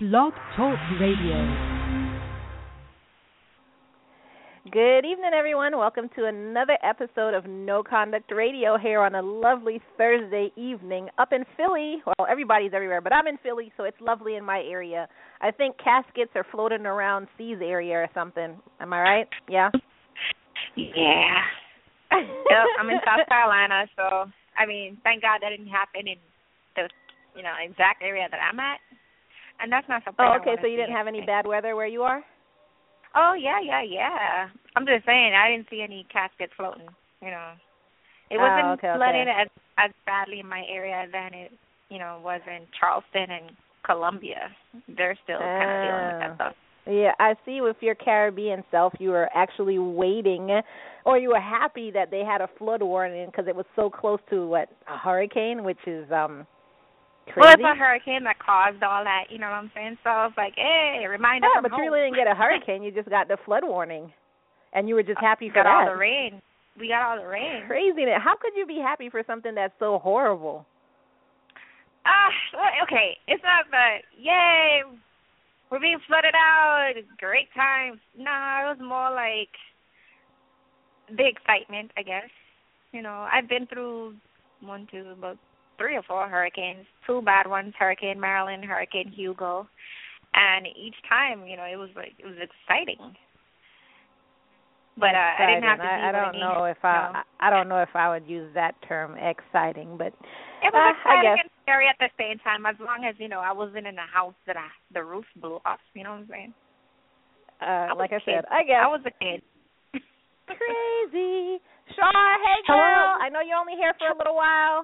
Blog Talk Radio. Good evening, everyone. Welcome to another episode of No Conduct Radio here on a lovely Thursday evening up in Philly. Well, everybody's everywhere, but I'm in Philly, so it's lovely in my area. I think caskets are floating around C's area or something. Am I right? Yeah. Yeah. yep, I'm in South Carolina, so I mean, thank God that didn't happen in the you know exact area that I'm at, and that's not something. Oh, okay. So you didn't have any bad weather where you are? Oh yeah, yeah, yeah. I'm just saying I didn't see any caskets floating. You know, it wasn't oh, okay, flooded okay. as as badly in my area than it you know was in Charleston and Columbia. They're still kind of dealing with that Oh. stuff. Yeah, I see with your Caribbean self, you were actually waiting, or you were happy that they had a flood warning because it was so close to what a hurricane, which is um crazy. Well, it's a hurricane that caused all that. You know what I'm saying? So it's like, hey, remind us. yeah, but you really didn't get a hurricane. You just got the flood warning, and you were just happy We for got all the rain. We got all the rain. Crazy! How could you be happy for something that's so horrible? Ah, well, okay. It's not the yay, we're being flooded out, great times. No, it was more like the excitement, I guess. You know, I've been through one, two, about three or four hurricanes, two bad ones, Hurricane Marilyn, Hurricane Hugo, and each time, you know, it was like it was exciting. But uh, I didn't have to Exciting. be I, I don't with know if I, no. I I don't know if I would use that term exciting, but It was Uh, I guess. and scary at the same time, as long as you know I wasn't in a house that I, the roof blew off. You know what I'm saying? uh was like I a kid. said, I guess I was a kid. crazy. Shar, hey girl. Hello. I know you're only here for a little while.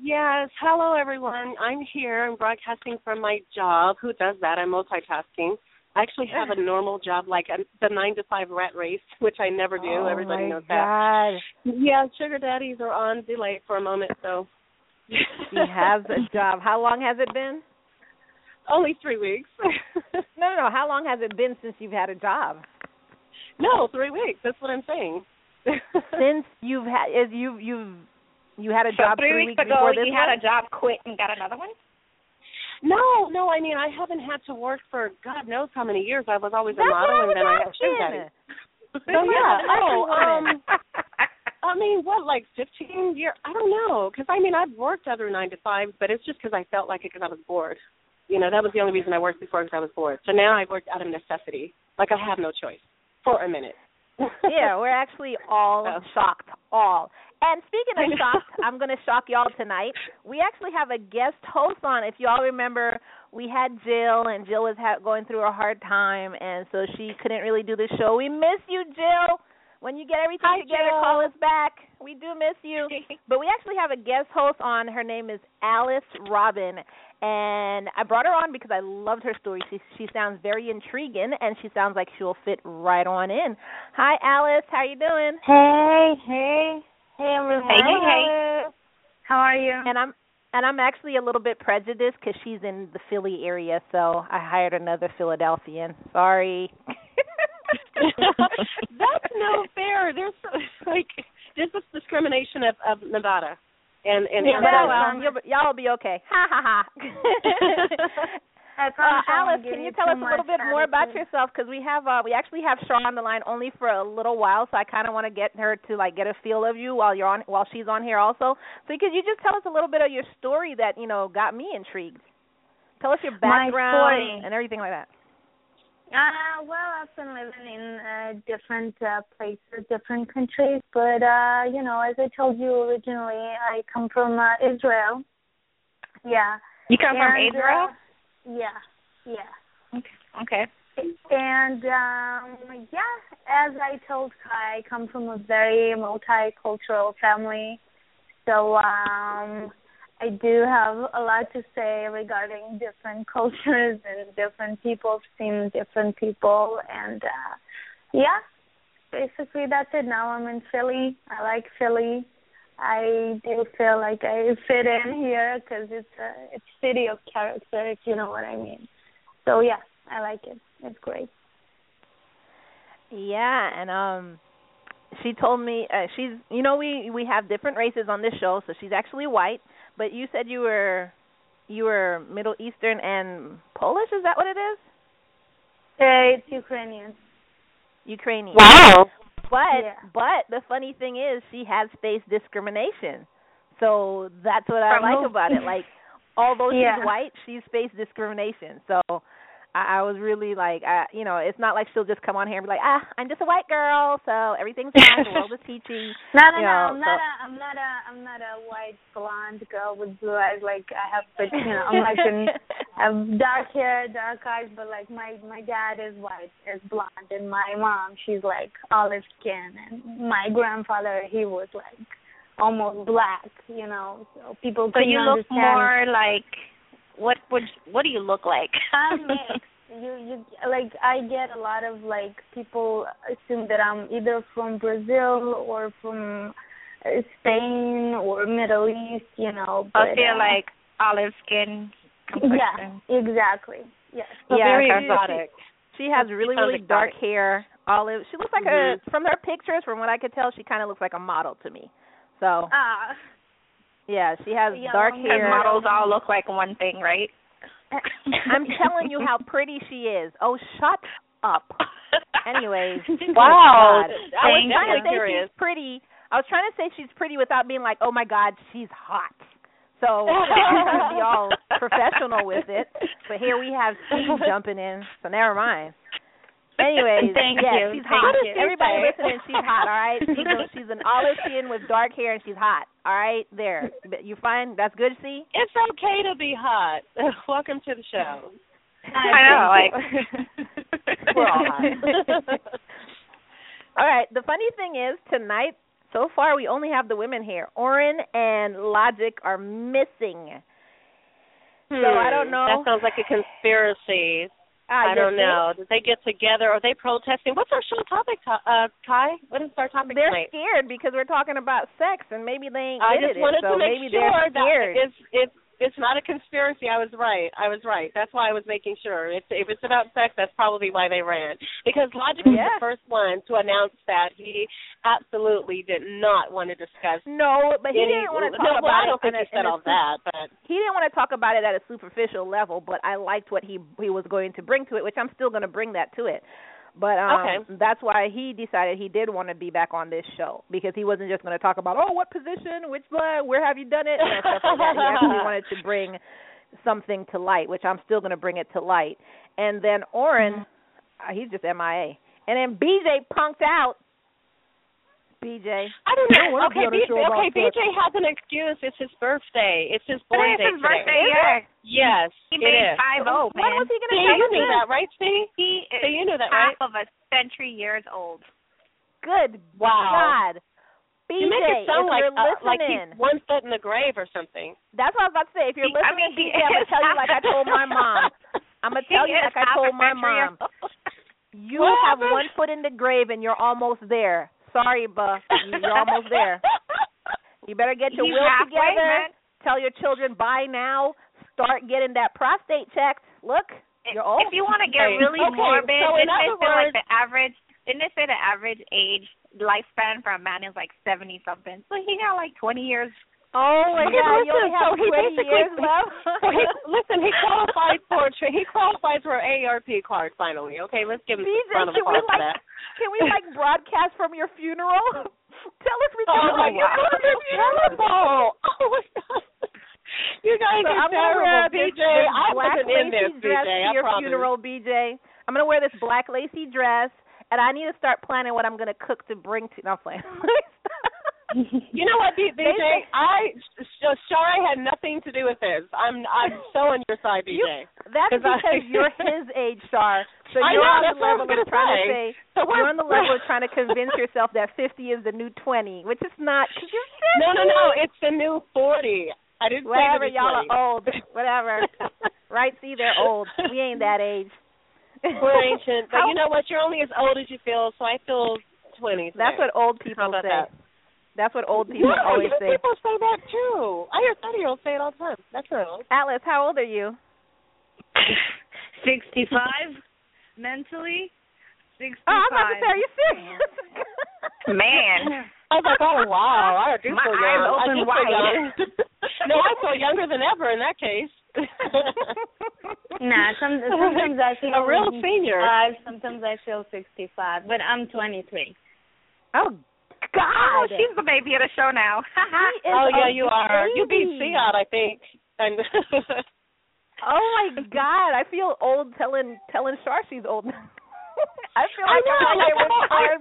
Yes. Hello, everyone. I'm here. I'm broadcasting from my job. Who does that? I'm multitasking. I actually have a normal job, like a, the nine to five rat race, which I never do. oh Everybody my knows that. Yeah, sugar daddies are on delay for a moment, so. She has a job. How long has it been? Only three weeks. No, no, no. How long has it been since you've had a job? no, three weeks. That's what I'm saying. Since you've had is you've, you've you had a So job three weeks ago, this you had one? a job, quit, and got another one. no, no. I mean, I haven't had to work for God knows how many years. I was always a model, and then I had sugar asking. So yeah. Oh, um. I mean, what, like 15 years? I don't know. Because, I mean, I've worked other 9 to 5s, but it's just because I felt like it because I was bored. You know, that was the only reason I worked before because I was bored. So now I work out of necessity. Like I have no choice for a minute. Yeah, we're actually all Oh. shocked. All. And speaking of shocked, I'm going to shock y'all tonight. We actually have a guest host on. If y'all remember, we had Jill, and Jill was ha- going through a hard time, and so she couldn't really do the show. We miss you, Jill. When you get everything Hi, together, Jill. call us back. We do miss you. But we actually have a guest host on. Her name is Alice Robin, and I brought her on because I loved her story. She she sounds very intriguing, and she sounds like she'll fit right on in. Hi, Alice. How you doing? Hey, hey, hey, everyone. Hey, hey, hey. How are you? And I'm and I'm actually a little bit prejudiced because she's in the Philly area, so I hired another Philadelphian. Sorry. That's no fair. There's like this is discrimination of, of Nevada, and and Yeah, but oh well, um, you'll, y'all will be okay. Ha ha ha. Uh, promise I won't Alice, can you you tell us a little much bit more about yourself? Because we have uh, we actually have Shar on the line only for a little while, so I kind of want to get her to like get a feel of you while you're on while she's on here also. So could you just tell us a little bit of your story that you know got me intrigued? Tell us your background and everything like that. Uh, well, I've been living in uh, different uh, places, different countries, but uh, you know, as I told you originally, I come from uh, Israel. Yeah. You come from Israel? Uh, yeah, yeah. Okay. And um yeah, as I told Kai, I come from a very multicultural family. So um I do have a lot to say regarding different cultures and different people, seeing different people, and uh yeah, basically that's it. Now I'm in Philly. I like Philly. I do feel like I fit in here because it's a it's city of character, if you know what I mean. So yeah, I like it. It's great. Yeah, and um she told me uh, she's you know we we have different races on this show, so she's actually white, but you said you were you were Middle Eastern and Polish, is that what it is? Uh, it's Ukrainian. Ukrainian. Wow. But Yeah. but the funny thing is she has faced discrimination. So that's what I From like who? about it. Like although she's Yeah. white, she's faced discrimination. So I, I was really like I you know, it's not like she'll just come on here and be like, Ah, I'm just a white girl, so everything's fine, the world is peachy. No, no, You no. I'm not a. I'm not a. I'm not a white blonde girl with blue eyes. Like I have, but you know, I'm like an. I have dark hair, dark eyes, but like my my dad is white, is blonde, and my mom she's like olive skin, and my grandfather he was like almost black. You know, so people So couldn't you look understand. more like what would what do you look like? I'm mixed. You you like I get a lot of like people assume that I'm either from Brazil or from uh, Spain or Middle East, you know. But, I feel uh, like olive skin complexion. yeah, exactly. Yes. So Yeah, very exotic. She has really, sounds really dark hair, olive. She looks like Mhm. a from her pictures, from what I could tell, she kind of looks like a model to me. So Ah. Yeah, she has dark hair. models all look like one thing, right? I'm telling you how pretty she is. Oh, shut up. Anyways, Wow. God. I was trying to say she's pretty. I was trying to say she's pretty without being like, oh my God, she's hot. So I'm trying to be all professional with it. But here we have Steve jumping in, so never mind. Anyways, Thank yes, you. she's Thank hot. you. Everybody listening, she's hot. All right, she's, a, she's an olive skin with dark hair, and she's hot. All right, there. You find that's good. See, It's okay to be hot. Welcome to the show. I know, like We're all hot. All right. The funny thing is, tonight, so far, we only have the women here. Oren and Logic are missing. So I don't know. Hmm, That sounds like a conspiracy. Ah, I don't know. Did they get together? Are they protesting? What's our show topic, uh, Kai? What is our topic They're tonight? scared because we're talking about sex, and maybe they ain't I just wanted it. So to make sure they're that it's it's not a conspiracy. I was right. I was right. That's why I was making sure. It's, if it's about sex, that's probably why they ran. Because Logic was Yeah. the first one to announce that he absolutely did not want to discuss. no, but he any- didn't want to no, talk well, about I don't think in a- he said in a all that, but he didn't want to talk about it at a superficial level, but I liked what he he was going to bring to it, which I'm still going to bring that to it. But um Okay. that's why he decided he did want to be back on this show because he wasn't just going to talk about oh what position, which blood, where have you done it, know, stuff like that. He actually wanted to bring something to light, which I'm still going to bring it to light. And then Oren, uh, he's just MIA. And then BJ punked out. BJ. I don't know. wanna okay, on BJ, okay. BJ has an excuse. It's his birthday. It's his born Today's day his today. birthday, yeah. Yes, He it made is. five oh, When man. was he going to See, you us knew that, right? See, He is so you knew that, half right? of a century years old. Good Wow. God. BJ, You make it sound if like you're uh, like he's one foot in the grave or something. that's what I was about to say. If you're He- I listening, mean, BJ, I'm gonna tell you like I told my mom. I'm gonna tell you like I told my mom. You What have happened? one foot in the grave and you're almost there. Sorry. You- You're almost there. You better get your He's will together. man. Tell your children buy now. Start getting that prostate checked. Look, you're old. If you want to get really okay, morbid, so in didn't they other say like the average? Didn't they say the average age lifespan for a man is like seventy something? So he got like twenty years. Oh my God, you only have so he basically- years left. So he, listen, he qualified for he qualified for an AARP card finally. Okay, let's give him a round of can applause for like that. can we like broadcast from your funeral? Tell us we Oh my God, you're terrible! Oh my God, you guys So are I'm terrible, this, BJ. this I wasn't in this, dress BJ. to I your promise. funeral, BJ. I'm gonna wear this black lacy dress, and I need to start planning what I'm gonna cook to bring to. No I'm playing. You know what, BJ? I Shari had nothing to do with this. I'm I'm so on your side, BJ. You- That's 'Cause I- because you're his age, Shar. So I you're know, on the level of trying say. to say. So You're on the level of trying to convince yourself that 50 is the new 20, which is not. Cause you're 50. No, no, no. It's the new forty. I didn't Whatever, say to be y'all 20. are old. Whatever. right? See, they're old. We ain't that age. We're ancient, but How- you know what? You're only as old as you feel, so I feel 20. Today. That's what old people say. that? That's what old people yeah, always young say. people say that too. I hear 30 year olds say it all the time. That's not old. Alice, how old are you? 65 mentally. 65. Oh, I'm about to say, are you serious? Man. I was like, oh wow, I do My feel eyes young. I open do feel wide. young. no, I feel younger than ever in that case. Nah, some, sometimes I feel a real senior. sometimes I feel 65, but I'm 23. oh, Oh, God. she's the baby of the show now. Oh yeah, a you are. You beat baby. Fiat, I think. And Oh my God, I feel old telling telling Shar she's old. I feel like.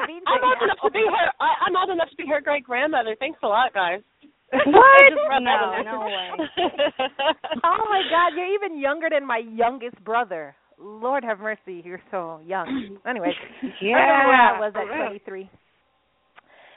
BJ. I'm old enough to be her. I, I'm old enough to be her great grandmother. Thanks a lot, guys. What? Just No, no way. Oh my God, you're even younger than my youngest brother. Lord have mercy, you're so young. Anyways, I remember where I was at 23.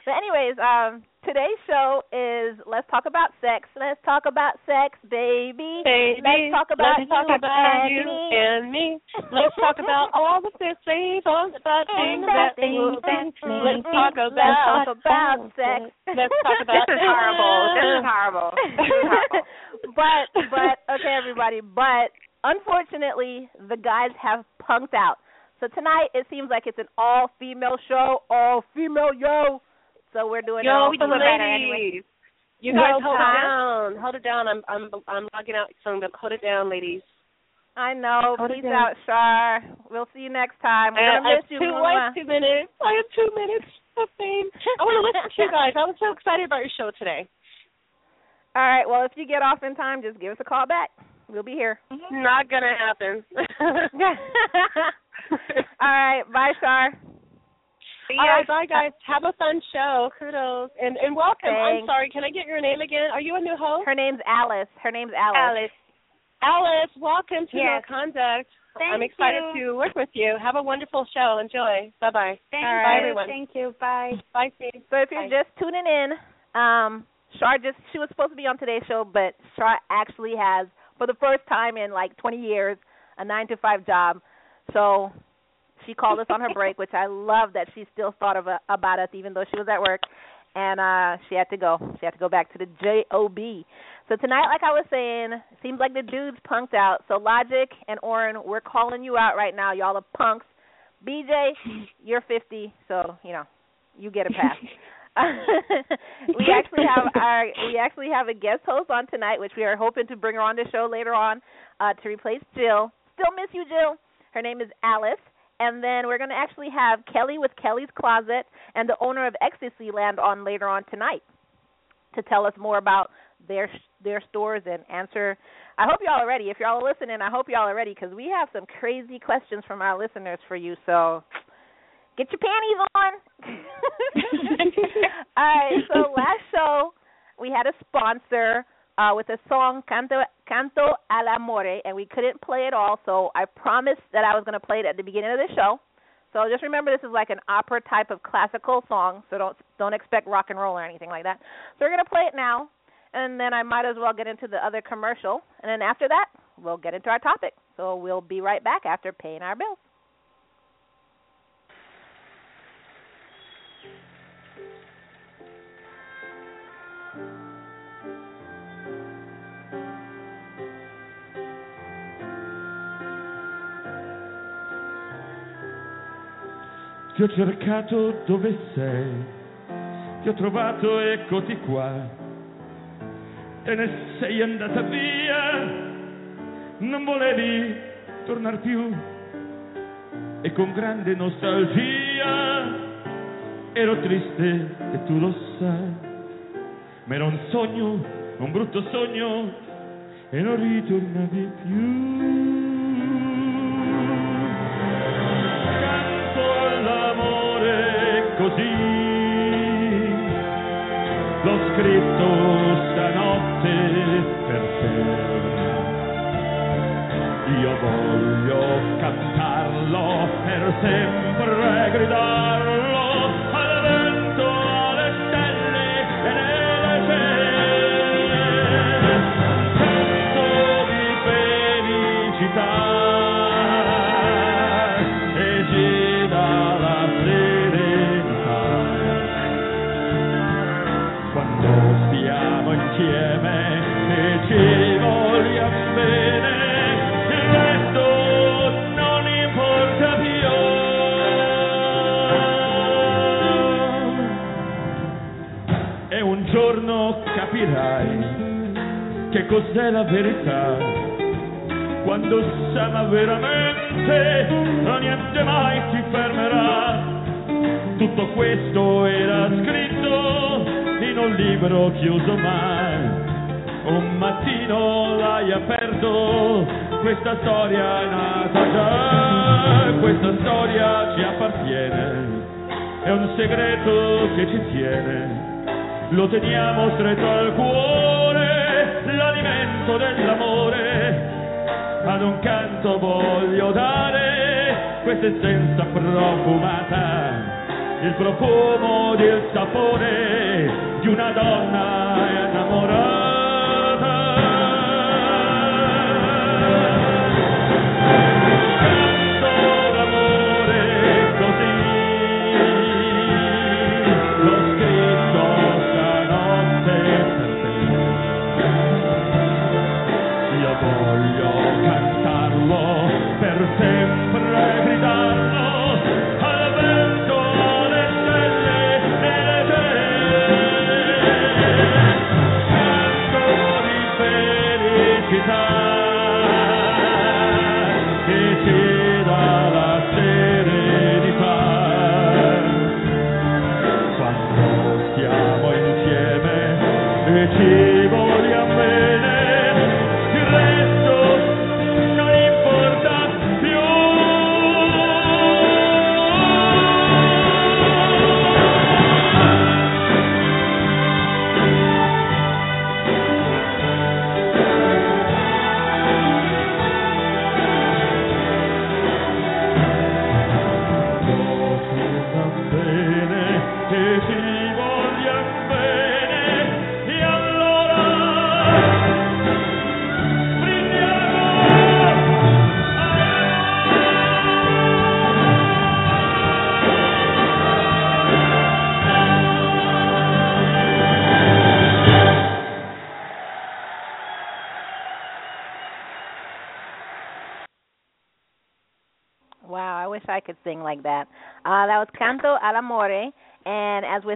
But anyways, um, today's show is let's talk about sex. Let's talk about sex, baby. Baby, Let's talk about let's talk you about and you me. and me. Let's talk about all the things, all the things that things move. that Let's make talk me Let's talk about. about sex. Let's talk about. This is horrible. This is horrible. This is horrible. but but okay, everybody. But unfortunately, the guys have punked out. So tonight it seems like it's an all-female show, all-female yo. So we're doing it Yo, all we do ladies. better anyway. You guys No hold it down. Hold it down. I'm I'm I'm logging out. So I'm gonna hold it down, ladies. I know. Hold Peace out, Shar. We'll see you next time. We're I, gonna I miss have you. two, I have two minutes. I have two minutes of fame. I want to listen to you guys. I was so excited about your show today. All right. Well, if you get off in time, just give us a call back. We'll be here. Not gonna happen. All right. Bye, Shar. Ya. right, bye guys. Have a fun show. Kudos and and welcome. I'm sorry. Can I get your name again? Are you a new host? Her name's Alice. Her name's Alice. Alice. Alice, welcome to Yes. No Conduct. Thank I'm excited you. to work with you. Have a wonderful show. Enjoy. Bye bye. Thank All you. right. everyone. Thank you. Bye. Bye, Steve. So if you're Bye. just tuning in, um, Shar just she was supposed to be on today's show, but Shar actually has, for the first time in like 20 years, a nine to five job. So she called us on her break, which I love that she still thought of a, about us even though she was at work, and uh she had to go. She had to go back to the job. So tonight, like I was saying, seems like the dudes punked out. So Logic and Oren, we're calling you out right now. Y'all are punks. BJ, you're 50, so you know you get a pass. we actually have our we actually have a guest host on tonight, which we are hoping to bring her on the show later on uh, to replace Jill. Still miss you, Jill. Her name is Alice. And then we're going to actually have Kelly with Kelly's Closet and the owner of Ecstasy Land on later on tonight to tell us more about their their stores and answer. I hope y'all are ready. If y'all are listening, I hope y'all are ready because we have some crazy questions from our listeners for you. So get your panties on. All right. So last show we had a sponsor uh, with a song Canto Canto al Amore, and we couldn't play it all. So I promised that I was going to play it at the beginning of the show. So just remember, this is like an opera type of classical song. So don't don't expect rock and roll or anything like that. So we're going to play it now, and then I might as well get into the other commercial, and then after that we'll get into our topic. So we'll be right back after paying our bills. Ti ho cercato dove sei, ti ho trovato eccoti qua, te ne sei andata via, non volevi tornar più. E con grande nostalgia ero triste e tu lo sai, ma era un sogno, un brutto sogno e non ritornavi più. Scritto stanotte per te. Io voglio cantarlo per sempre gridarlo che cos'è la verità. Quando s'ama veramente, niente mai ti fermerà. Tutto questo era scritto in un libro chiuso mai. Un mattino l'hai aperto, questa storia è nata già, questa storia ci appartiene, è un segreto che ci tiene lo teniamo stretto al cuore, l'alimento dell'amore. Ad un canto voglio dare questa essenza profumata, il profumo del sapore di una donna innamorata. Canto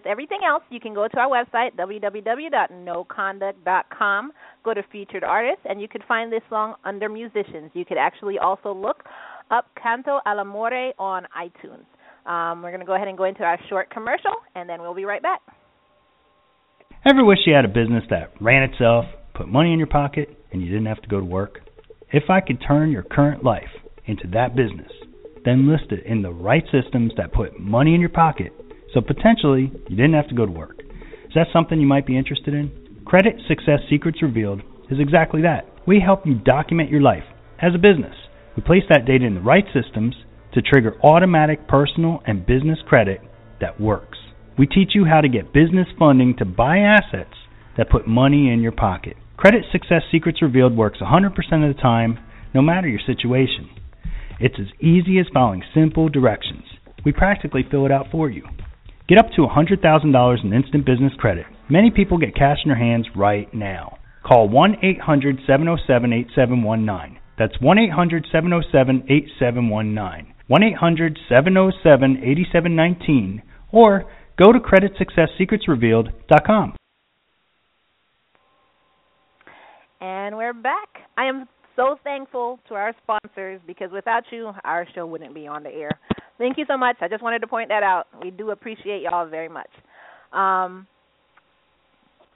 with everything else, you can go to our website, www.noconduct.com, go to featured artists, and you could find this song under musicians. You could actually also look up Canto al Amore on iTunes. Um, we're going to go ahead and go into our short commercial, and then we'll be right back. Ever wish you had a business that ran itself, put money in your pocket, and you didn't have to go to work? If I could turn your current life into that business, then list it in the right systems that put money in your pocket, so potentially you didn't have to go to work. Is that something you might be interested in? Credit Success Secrets Revealed is exactly that. We help you document your life as a business. We place that data in the right systems to trigger automatic personal and business credit that works. We teach you how to get business funding to buy assets that put money in your pocket. Credit Success Secrets Revealed works 100% of the time, no matter your situation. It's as easy as following simple directions. We practically fill it out for you. Get up to $100,000 in instant business credit. Many people get cash in their hands right now. Call 1 800 707 8719. That's 1 800 707 8719. 1 800 707 8719. Or go to creditsuccesssecretsrevealed.com. And we're back. I am so thankful to our sponsors because without you, our show wouldn't be on the air. Thank you so much. I just wanted to point that out. We do appreciate y'all very much. Um,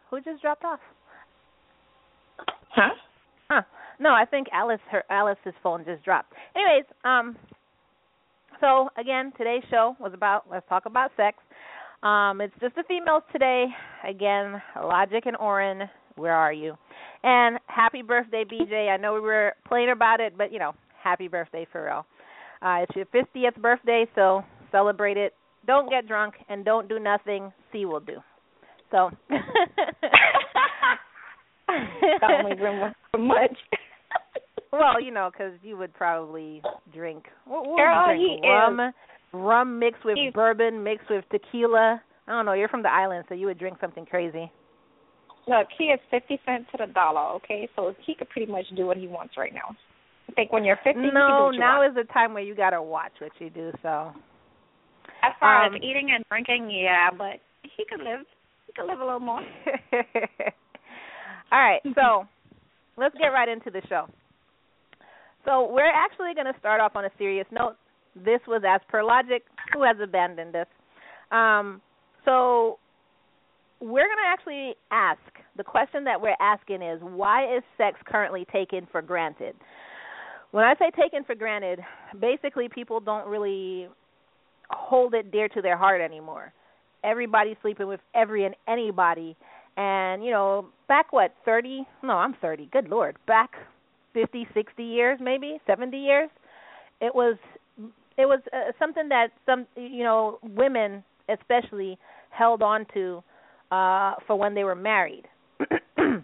who just dropped off? Huh? Huh. No, I think Alice her Alice's phone just dropped. Anyways, um so again, today's show was about let's talk about sex. Um it's just the females today. Again, Logic and Oren, where are you? And happy birthday, BJ. I know we were playing about it, but you know, happy birthday for real. Uh it's your 50th birthday, so celebrate it. Don't get drunk and don't do nothing. C will do. So Don't for much. well, you know, because you would probably drink. What, what Girl, would you drink? rum, is- rum mixed with he's- bourbon, mixed with tequila. I don't know. You're from the island, so you would drink something crazy. Look, he is fifty cents to the dollar, okay? So he could pretty much do what he wants right now. I think when you're fifty, no, you now want. is the time where you gotta watch what you do. So. As far um, as eating and drinking, yeah, but he could live. He could live a little more. All right, so let's get right into the show. So we're actually going to start off on a serious note. This was as per logic. Who has abandoned us? Um, so we're going to actually ask the question that we're asking is why is sex currently taken for granted? When I say taken for granted, basically people don't really hold it dear to their heart anymore. Everybody's sleeping with every and anybody. And, you know, back what, 30? No, I'm 30. Good lord. Back 50, 60 years maybe, 70 years. It was it was uh, something that some you know, women especially held on to uh for when they were married.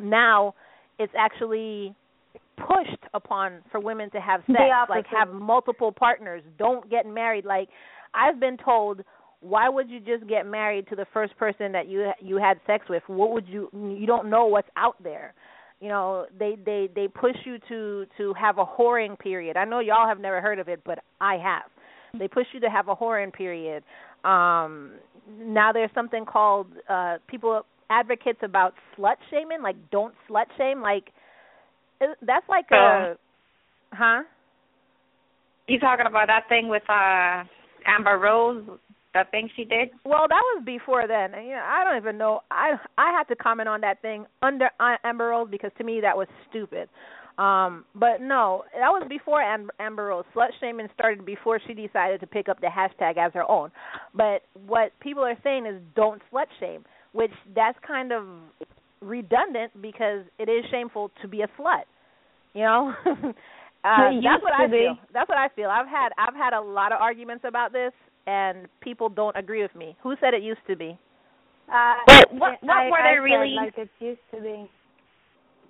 now it's actually pushed upon for women to have sex, like have multiple partners. Don't get married. Like I've been told, why would you just get married to the first person that you you had sex with? What would you? You don't know what's out there. You know, they they they push you to to have a whoring period. I know y'all have never heard of it, but I have. They push you to have a whoring period. Um now there's something called uh people advocates about slut shaming, like don't slut shame, like that's like a, huh? You talking about that thing with uh Amber Rose, that thing she did? Well, that was before then. You know, I don't even know. I I had to comment on that thing under uh, Amber Rose because to me that was stupid. Um, but no, that was before Amber Rose. Slut shaming started before she decided to pick up the hashtag as her own. But what people are saying is don't slut shame, which that's kind of redundant because it is shameful to be a slut. You know, uh, that's what I feel. That's what I feel. I've had I've had a lot of arguments about this, and people don't agree with me. Who said it used to be? Uh, what what, what I, were I they really like it used to be?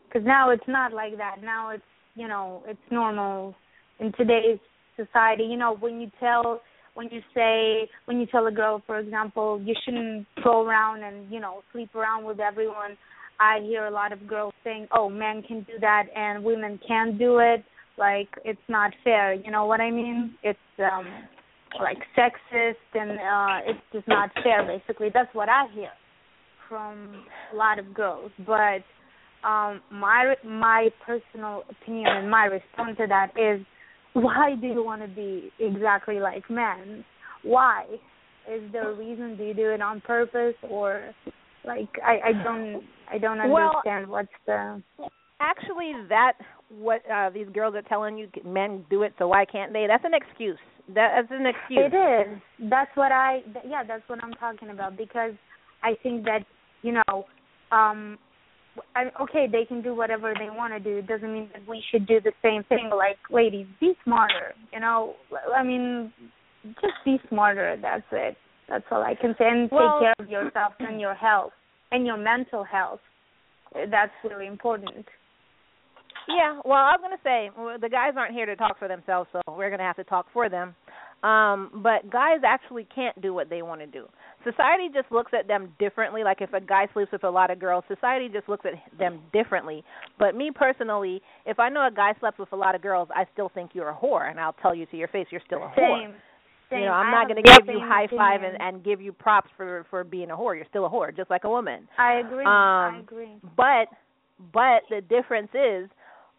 Because now it's not like that. Now it's you know it's normal in today's society. You know when you tell when you say when you tell a girl, for example, you shouldn't go around and you know sleep around with everyone I hear a lot of girls saying, "Oh, men can do that and women can't do it." Like it's not fair. You know what I mean? It's um like sexist and uh it's just not fair basically. That's what I hear from a lot of girls. But um my my personal opinion and my response to that is why do you want to be exactly like men? Why? Is there a reason? Do you do it on purpose or like I I don't I don't understand well, what's the. Actually, that what uh these girls are telling you men do it, so why can't they? That's an excuse. That's an excuse. It is. That's what I. Yeah, that's what I'm talking about because I think that you know, um, I, okay, they can do whatever they want to do. It doesn't mean that we should do the same thing. Like, ladies, be smarter. You know, I mean, just be smarter. That's it. That's all I can say. And well, take care of yourself and your health and your mental health. That's really important. Yeah, well, I was going to say the guys aren't here to talk for themselves, so we're going to have to talk for them. Um, but guys actually can't do what they want to do. Society just looks at them differently. Like if a guy sleeps with a lot of girls, society just looks at them differently. But me personally, if I know a guy slept with a lot of girls, I still think you're a whore, and I'll tell you to your face you're still a whore. Same. Same. You know, I'm I not going to give you high five and, and give you props for for being a whore. You're still a whore, just like a woman. I agree. Um, I agree. But but the difference is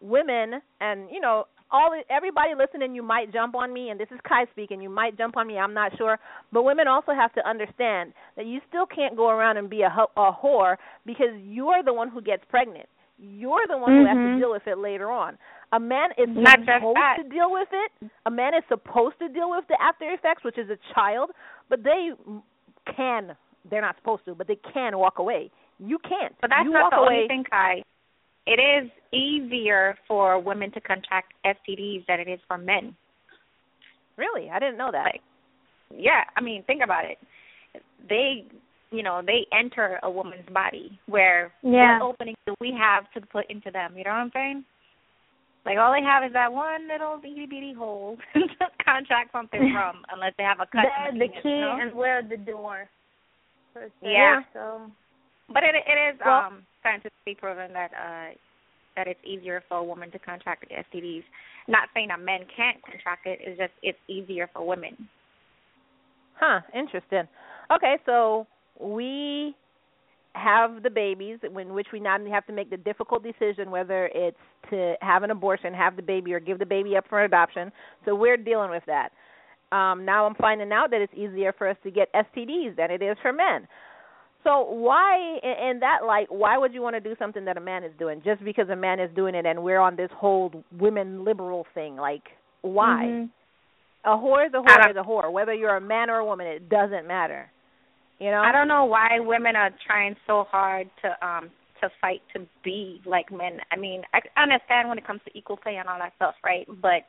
women and you know all everybody listening you might jump on me and this is Kai speaking. You might jump on me I'm not sure. But women also have to understand that you still can't go around and be a, ho- a whore because you're the one who gets pregnant. You're the one who has to Mhm. deal with it later on. A man is Not supposed to deal with it. A man is supposed to deal with the after effects which is a child. But they can. They're not supposed to but they can walk away. You can't. But that's you not walk the away only thing, Kai. It is easier for women to contract STDs than it is for men. really i didn't know that Like, yeah, I mean, think about it. They, you know, they enter a woman's body where Yeah. what openings do we have to put into them? You know what I'm saying? Like all they have is that one little itty bitty hole to contract something from, unless they have a cut. the, the key you know? and where the door. Yeah. So But it it is Well- um scientifically proven that uh that it's easier for a woman to contract STDs. Not saying that men can't contract it, it's just it's easier for women. Huh, interesting. Okay, so we have the babies, in which we now have to make the difficult decision whether it's to have an abortion, have the baby, or give the baby up for adoption. So we're dealing with that. Um, now I'm finding out that it's easier for us to get STDs than it is for men. So why, in that light, why would you want to do something that a man is doing just because a man is doing it and we're on this whole women liberal thing? Like, why? Mm-hmm. A whore is a whore is a whore. Whether you're a man or a woman, it doesn't matter. You know. I don't know why women are trying so hard to um to fight to be like men. I mean, I understand when it comes to equal pay and all that stuff, right? But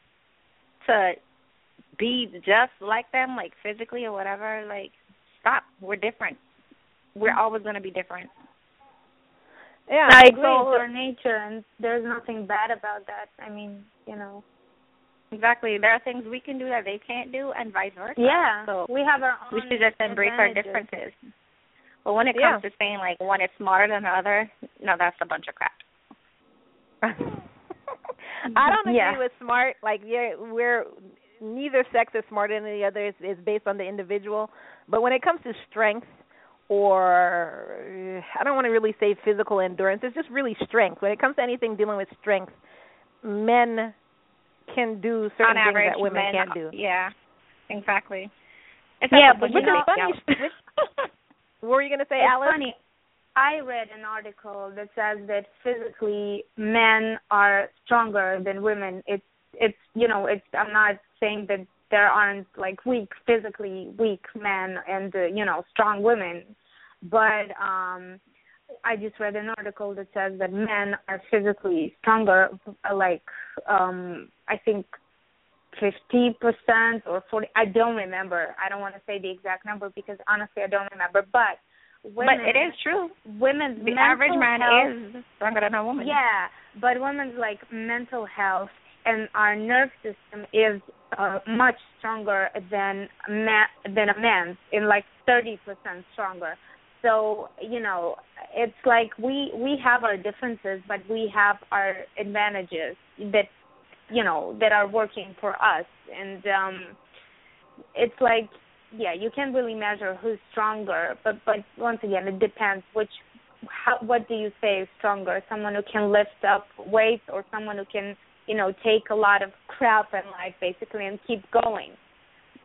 to be just like them, like physically or whatever, like stop. We're different. We're always going to be different. Yeah, I agree. so- it's our nature, and there's nothing bad about that. I mean, you know. Exactly. There are things we can do that they can't do, and vice versa. Yeah, So we have our own. we should just embrace our differences. But when it Yeah. comes to saying like one is smarter than the other, no, that's a bunch of crap. I don't agree Yeah. with smart. Like, yeah, we're neither sex is smarter than the other. It's, it's based on the individual. But when it comes to strength, or I don't want to really say physical endurance, it's just really strength. When it comes to anything dealing with strength, men can do certain On things average, that women men, can't do. Yeah, exactly. It's Yeah, but push you know- funny- yeah. What were you going to say, it's Alice? funny. I read an article that says that physically men are stronger than women. It's it's you know it's I'm not saying that there aren't like weak physically weak men and uh, you know strong women, but um I just read an article that says that men are physically stronger, like um I think fifty percent or forty. I don't remember. I don't want to say the exact number because honestly I don't remember. But women, but it is true. women's The average man health, is stronger than a woman. yeah, but women's like mental health and our nerve system is uh, much stronger than ma- than a man's in like 30% stronger. So, you know, it's like we we have our differences but we have our advantages that you know that are working for us and um it's like yeah, you can't really measure who's stronger, but but once again, it depends which how what do you say is stronger? Someone who can lift up weights or someone who can, you know, take a lot of crap in life basically and keep going.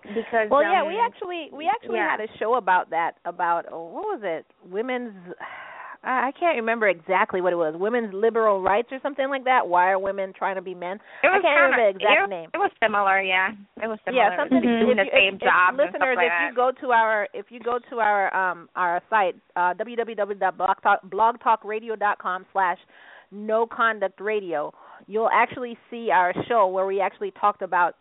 Because Well, yeah, um, we actually we actually yeah. had a show about that about oh, what was it? Women's I I can't remember exactly what it was. Women's liberal rights or something like that. Why are women trying to be men? It was I can't remember the exact it, name. It was similar, yeah. It was similar. Yeah, something Mhm. doing if the you- same if, job if, listeners, and stuff like if that. you go to our if you go to our um our site uh www.blogtalkradio.com slash no conduct radio, you'll actually see our show where we actually talked about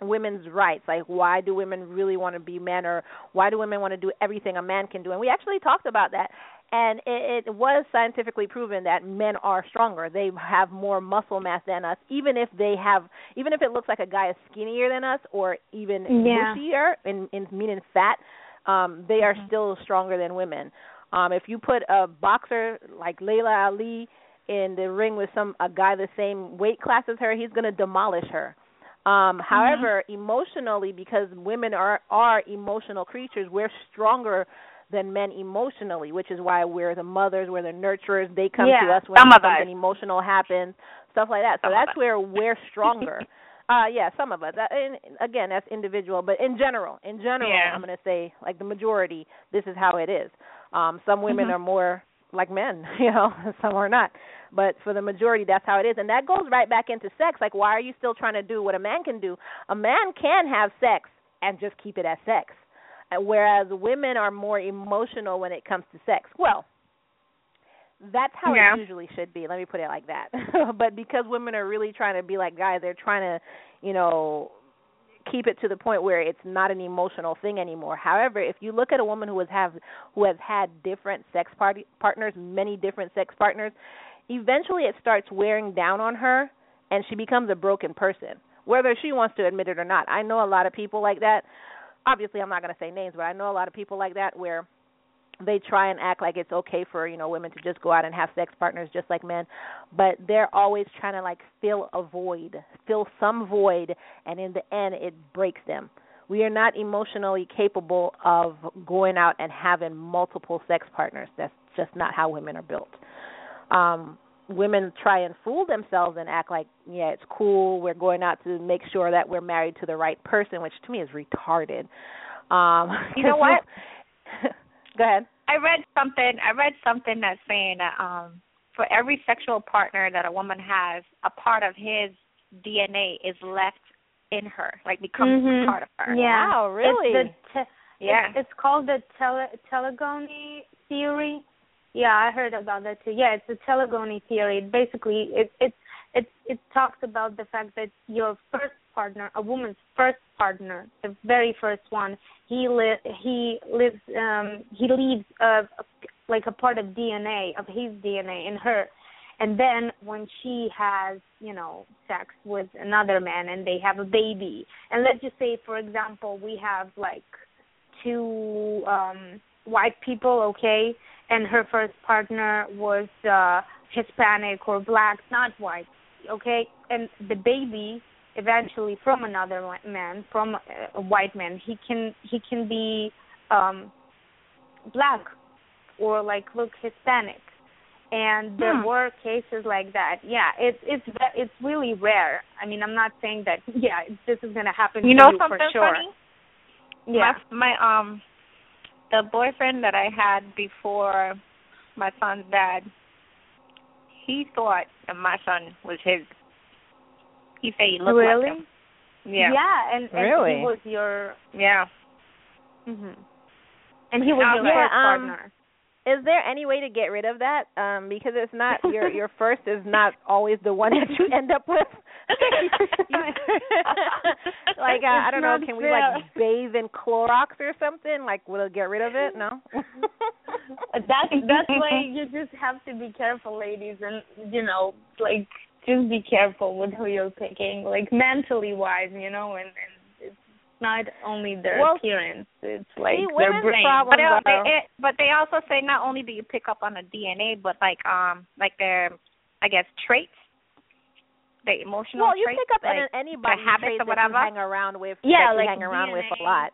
women's rights like why do women really want to be men or why do women want to do everything a man can do and we actually talked about that. And it, it was scientifically proven that men are stronger. They have more muscle mass than us even if they have even if it looks like a guy is skinnier than us or even Yeah. bushier in, in meaning fat um they are still stronger than women. Um if you put a boxer like Laila Ali in the ring with some a guy the same weight class as her he's going to demolish her um, however, emotionally, because women are are emotional creatures, we're stronger than men emotionally, which is why we're the mothers, we're the nurturers. They come to us when some something emotional happens, stuff like that. So Some that's where we're stronger. uh yeah, some of us. That, and again, that's individual, but in general, in general, Yeah. I'm going to say like the majority, this is how it is. Um some women Mhm. are more like men, you know, some are not. But for the majority, that's how it is, and that goes right back into sex. Like, why are you still trying to do what a man can do? A man can have sex and just keep it as sex, Uh, whereas women are more emotional when it comes to sex. Well, that's how Yeah. it usually should be. Let me put it like that. but because women are really trying to be like guys, they're trying to, you know, keep it to the point where it's not an emotional thing anymore. However, if you look at a woman who has have who has had different sex party partners, many different sex partners, eventually it starts wearing down on her and she becomes a broken person, whether she wants to admit it or not. I know a lot of people like that. Obviously, I'm not going to say names, but I know a lot of people like that where they try and act like it's okay for you know women to just go out and have sex partners just like men but they're always trying to like fill a void fill some void and in the end it breaks them we are not emotionally capable of going out and having multiple sex partners that's just not how women are built. Um women try and fool themselves and act like, yeah, it's cool. We're going out to make sure that we're married to the right person, which to me is retarded. Um You know what? Go ahead. I read something. I read something that's saying that um, for every sexual partner that a woman has, a part of his DNA is left in her, like becomes Mhm. part of her. Yeah. Wow, really? It's the te- Yeah. It's, it's called the tele- telegony theory. Yeah, I heard about that too. Yeah, it's the telegony theory. Basically, it it it it talks about the fact that your first partner, a woman's first partner, the very first one, he li- he lives um he leaves a, a like a part of DNA of his DNA in her. And then when she has, you know, sex with another man and they have a baby, and let's just say, for example, we have like two um white people, okay, and her first partner was uh Hispanic or black, not white, okay, and the baby eventually from another man, from a- white man, he can he can be um black or like look Hispanic. And there Hmm. were cases like that. Yeah, it's it's it's really rare. I mean, I'm not saying that. Yeah, this is gonna happen. You to know you something for sure. funny? Yeah. My, my um the boyfriend that I had before my son's dad, he thought that my son was his. He said he looked really? like him. Yeah. Yeah, and, and Really? he was your. Yeah. hmm And he was your yeah, first um, partner. Is there any way to get rid of that? Um, because it's not your your first is not always the one that you end up with. like uh, I don't know, can we like bathe in Clorox or something? Like will it get rid of it? No. That's that's why you just have to be careful, ladies, and you know, like just be careful with who you're picking, like mentally wise, you know, and and not only their Well, appearance, it's like see, their brain. But they, but they also say not only do you pick up on the DNA, but like um like their I guess traits, the emotional well, you traits, pick up like, any anybody habits or that whatever. hang around with. Yeah, that like hang around with a lot.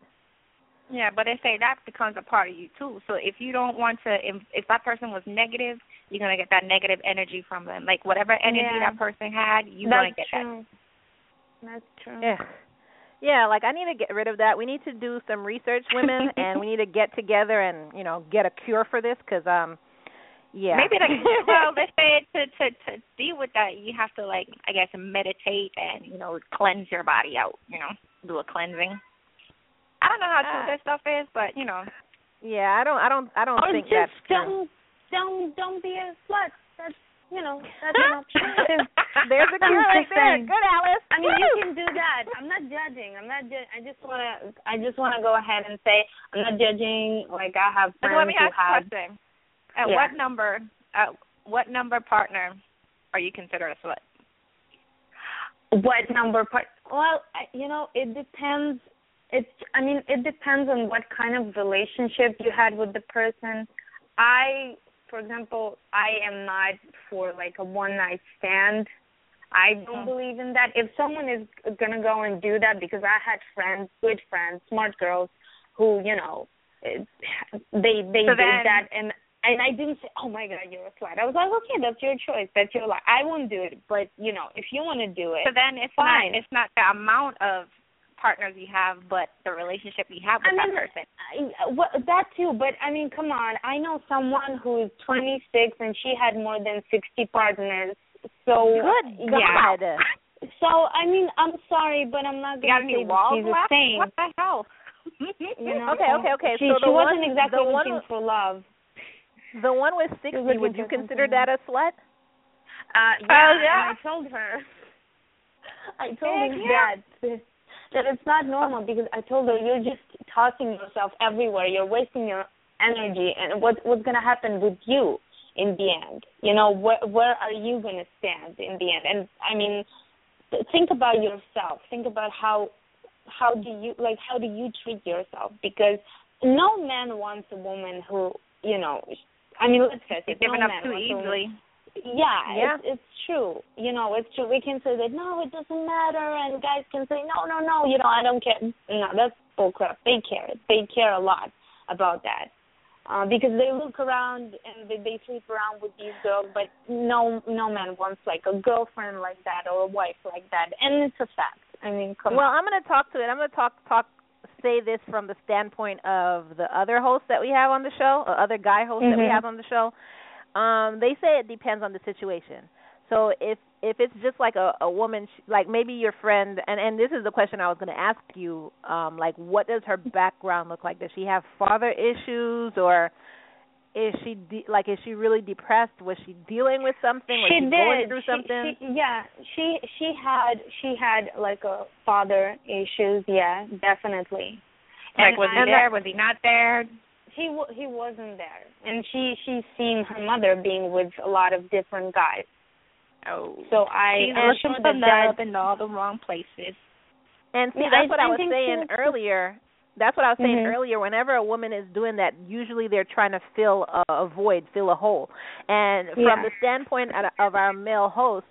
Yeah, but they say that becomes a part of you too. So if you don't want to, if, if that person was negative, you're gonna get that negative energy from them. Like whatever energy Yeah. that person had, you're That's gonna get true. That's true. Yeah. Yeah, like I need to get rid of that. We need to do some research, women, and we need to get together and you know get a cure for this because um, yeah. Maybe like well, they say to to to deal with that, you have to like I guess meditate and you know cleanse your body out. You know, do a cleansing. I don't know how true Uh, this stuff is, but you know. yeah, I don't, I don't, I don't Or think just that's true. don't don't don't be a slut. That's you know that's an option too. There's a I'm cure right there. Good, Alice. I mean, you can do that. I'm not judging. I'm not. Ju- I just wanna. I just wanna go ahead and say I'm not judging. Like I have friends let me who ask have. question. At Yeah. what number? At what number partner are you considered a slut? What number part? Well, I- you know, it depends. It's. I mean, it depends on what kind of relationship you had with the person. I, for example, I am not for like a one night stand. I don't uh-huh. believe in that. If someone is gonna go and do that, because I had friends, good friends, smart girls, who you know, they they So did that, and and I didn't say, oh my god, you're a slut. I was like, okay, that's your choice, that's your life. I won't do it, but you know, if you want to do it, So then it's fine. not it's not the amount of partners you have, but the relationship you have with I mean, that person. I, well, that too, but I mean, come on. I know someone who is 26 and she had more than 60 partners. So Good yeah. So I mean, I'm sorry, but I'm not gonna got say that walls she's a left? saint. What the hell? You know? Okay, okay, okay. She, So she the wasn't one- exactly the one- looking for love. The one with sixty, would you consider that a slut? Uh, yeah, Oh, yeah. I told her. I told Heck her yeah. that that it's not normal because I told her you're just tossing yourself everywhere. You're wasting your energy, and what what's gonna happen with you in the end? You know, where where are you gonna stand in the end? And I mean, think about yourself. Think about how how do you like how do you treat yourself? Because no man wants a woman who you know. I mean, let's face it. No up man too wants a woman- easily. Yeah, Yeah. it's it's true. You know, it's true. We can say that no, it doesn't matter, and guys can say no, no, no. You know, I don't care. No, that's bullcrap. They care. They care a lot about that. Uh, because they look around and they, they sleep around with these girls, but no no man wants like a girlfriend like that or a wife like that, and it's a fact. I mean, come well, on. I'm going to talk to it. I'm going to talk talk say this from the standpoint of the other hosts that we have on the show, or other guy hosts that we Mhm. have on the show. Um, they say it depends on the situation. So if if it's just like a a woman, sh- like maybe your friend, and and this is the question I was going to ask you, um, like what does her background look like? Does she have father issues, or is she de- like is she really depressed? Was she dealing with something? Was she she did. going through She- something? She, yeah, she she had she had like a father issues. Yeah, definitely. Like, And was I- he there? Was he not there? He w- he wasn't there, and she she's seen her mother being with a lot of different guys. Oh. So I She's am looking sure for love in all the wrong places. And see, Yeah, that's I- what I, I was saying so. earlier. That's what I was saying Mhm. earlier. Whenever a woman is doing that, usually they're trying to fill a, a void, fill a hole. And from Yeah. the standpoint of- of our male hosts,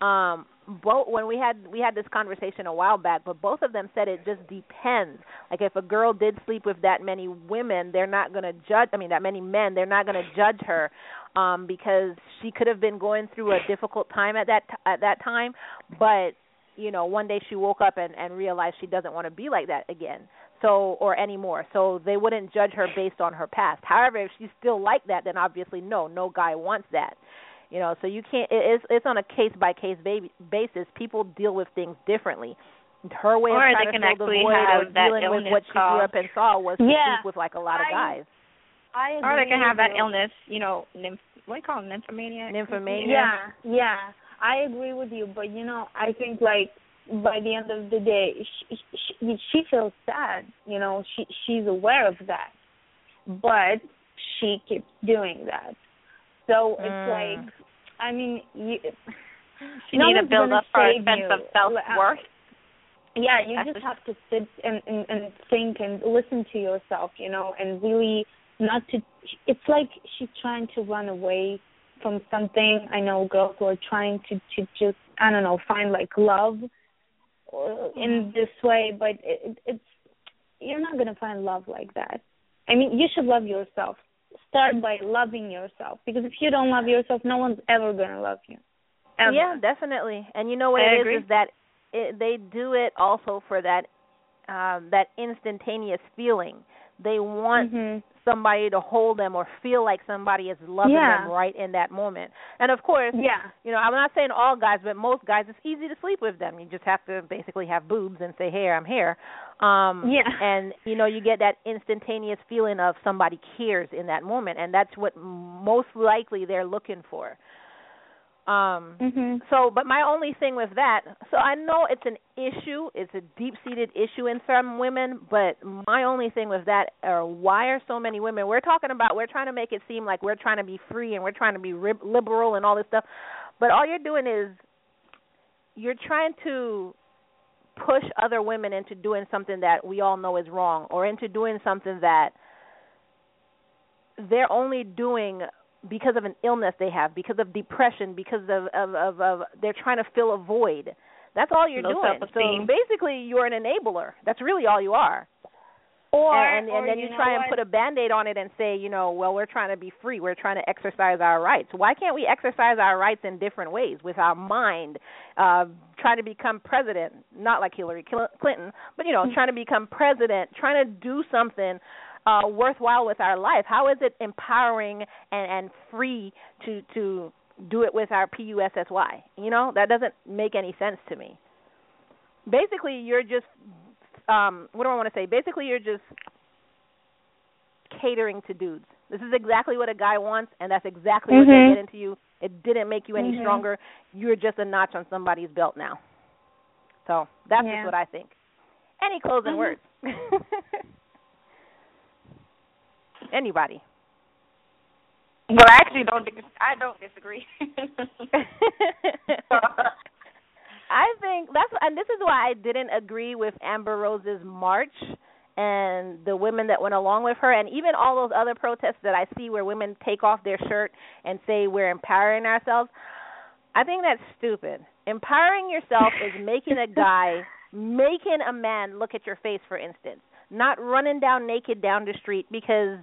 um, both when we had we had this conversation a while back, but both of them said it just depends. Like if a girl did sleep with that many women, they're not going to judge. I mean, that many men, they're not going to judge her um because she could have been going through a difficult time at that t- at that time, but you know, one day she woke up and and realized she doesn't want to be like that again. So or anymore. So they wouldn't judge her based on her past. However, if she's still like that, then obviously no, no guy wants that. You know, so you can't. It's it's on a case by case basis. People deal with things differently. Her way Or of trying to fill the void or dealing with what she grew up and saw was to Yeah. sleep with like a lot of I- guys. I agree Or they can have that you. illness, you know, nymph, what do you call it, nymphomania? Nymphomania. Yeah, yeah, I agree with you, but you know, I think like by the end of the day, she she, she feels sad. You know, she she's aware of that, but she keeps doing that. So it's Mm. like, I mean, you. She no need to build up save sense you. of self-worth. Yeah, you That's just have to sit and, and and think and listen to yourself, you know, and really not to. It's like she's trying to run away from something. I know girls who are trying to to just I don't know find like love uh, in this way, but it, it's you're not gonna find love like that. I mean, you should love yourself. Start by loving yourself because if you don't love yourself, no one's ever gonna love you. Ever. Yeah, definitely. And you know what I it agree. is is that it, they do it also for that um that instantaneous feeling. They want Mhm. Somebody to hold them or feel like somebody is loving Yeah. them right in that moment. And of course, Yeah. you know, I'm not saying all guys, but most guys it's easy to sleep with them. You just have to basically have boobs and say, "Hey, I'm here." Um Yeah. and you know, you get that instantaneous feeling of somebody cares in that moment, and that's what most likely they're looking for. Um Mhm. so, but my only thing with that, so I know it's an issue, it's a deep-seated issue in some women, but my only thing with that are why are so many women? We're talking about, we're trying to make it seem like we're trying to be free and we're trying to be rib- liberal and all this stuff, but all you're doing is you're trying to push other women into doing something that we all know is wrong, or into doing something that they're only doing because of an illness they have, because of depression, because of of of, of they're trying to fill a void. That's all you're Low doing. So basically, you're an enabler. That's really all you are. Or and and, or and then you you, try and put a band-aid on it and say, you know, well, we're trying to be free. We're trying to exercise our rights. Why can't we exercise our rights in different ways with our mind? Uh trying to become president, not like Hillary Clinton, but you know, trying to become president, trying to do something uh worthwhile with our life. How is it empowering and and free to to do it with our PUSSY? You know, that doesn't make any sense to me. Basically, you're just um what do I want to say? Basically, you're just catering to dudes. This is exactly what a guy wants, and that's exactly what Mhm. they get into you. It didn't make you any Mhm. stronger. You're just a notch on somebody's belt now. So that's Yeah. just what I think. Any closing Mhm. words? Anybody? Well, I actually don't. I don't disagree. I think that's and this is why I didn't agree with Amber Rose's march and the women that went along with her and even all those other protests that I see where women take off their shirt and say we're empowering ourselves. I think that's stupid. Empowering yourself is making a guy making a man look at your face for instance, not running down naked down the street because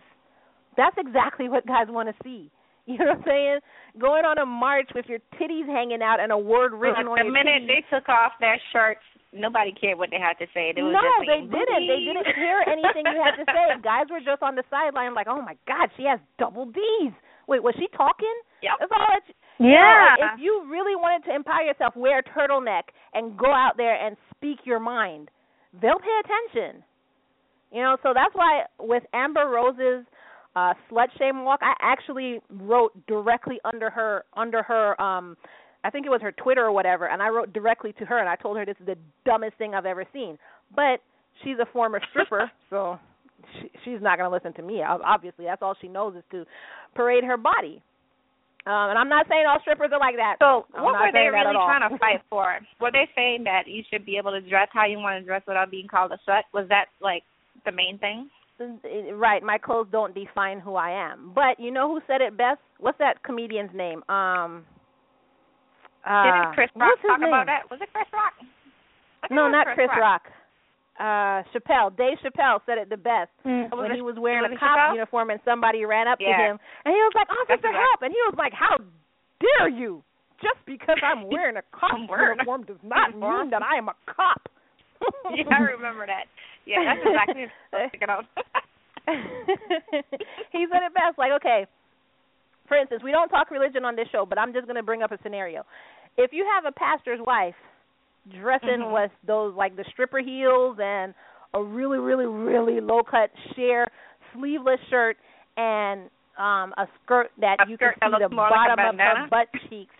That's exactly what guys want to see. You know what I'm saying? Going on a march with your titties hanging out and a word written Look, on the your minute titties. they took off their shirts, nobody cared what they had to say. They no, just they didn't. They didn't hear anything you had to say. Guys were just on the sideline, like, "Oh my God, she has double D's." Wait, was she talking? Yep. That's all that. You, you know, Yeah. like, if you really wanted to empower yourself, wear a turtleneck and go out there and speak your mind. They'll pay attention. You know, so that's why with Amber Rose's uh slut shame walk, I actually wrote directly under her under her um I think it was her Twitter or whatever, and I wrote directly to her and I told her this is the dumbest thing I've ever seen. But she's a former stripper, so she, she's not going to listen to me. Obviously, that's all she knows is to parade her body. Um, and I'm not saying all strippers are like that. So I'm what were they really trying to fight for? Were they saying that you should be able to dress how you want to dress without being called a slut? Was that like the main thing? Right, my clothes don't define who I am. But you know who said it best? What's that comedian's name? Um uh Didn't Chris Rock talk name? about that? Was it Chris Rock? No, not Chris, Chris Rock. Uh Chappelle, Dave Chappelle said it the best Mm. When he was wearing a cop Chappelle? uniform and somebody ran up to him and he was like, "Officer, That's help!" And he was like, "How dare you? Just because I'm wearing a cop uniform does not mean that I am a cop." yeah, I remember that. Yeah, that's exactly what I was thinking of. he said it best. Like, okay, for instance, we don't talk religion on this show, but I'm just going to bring up a scenario. If you have a pastor's wife dressing Mhm. with those like the stripper heels and a really, really, really low cut sheer sleeveless shirt and um a skirt that A you skirt can see the more like bottom of her butt cheeks,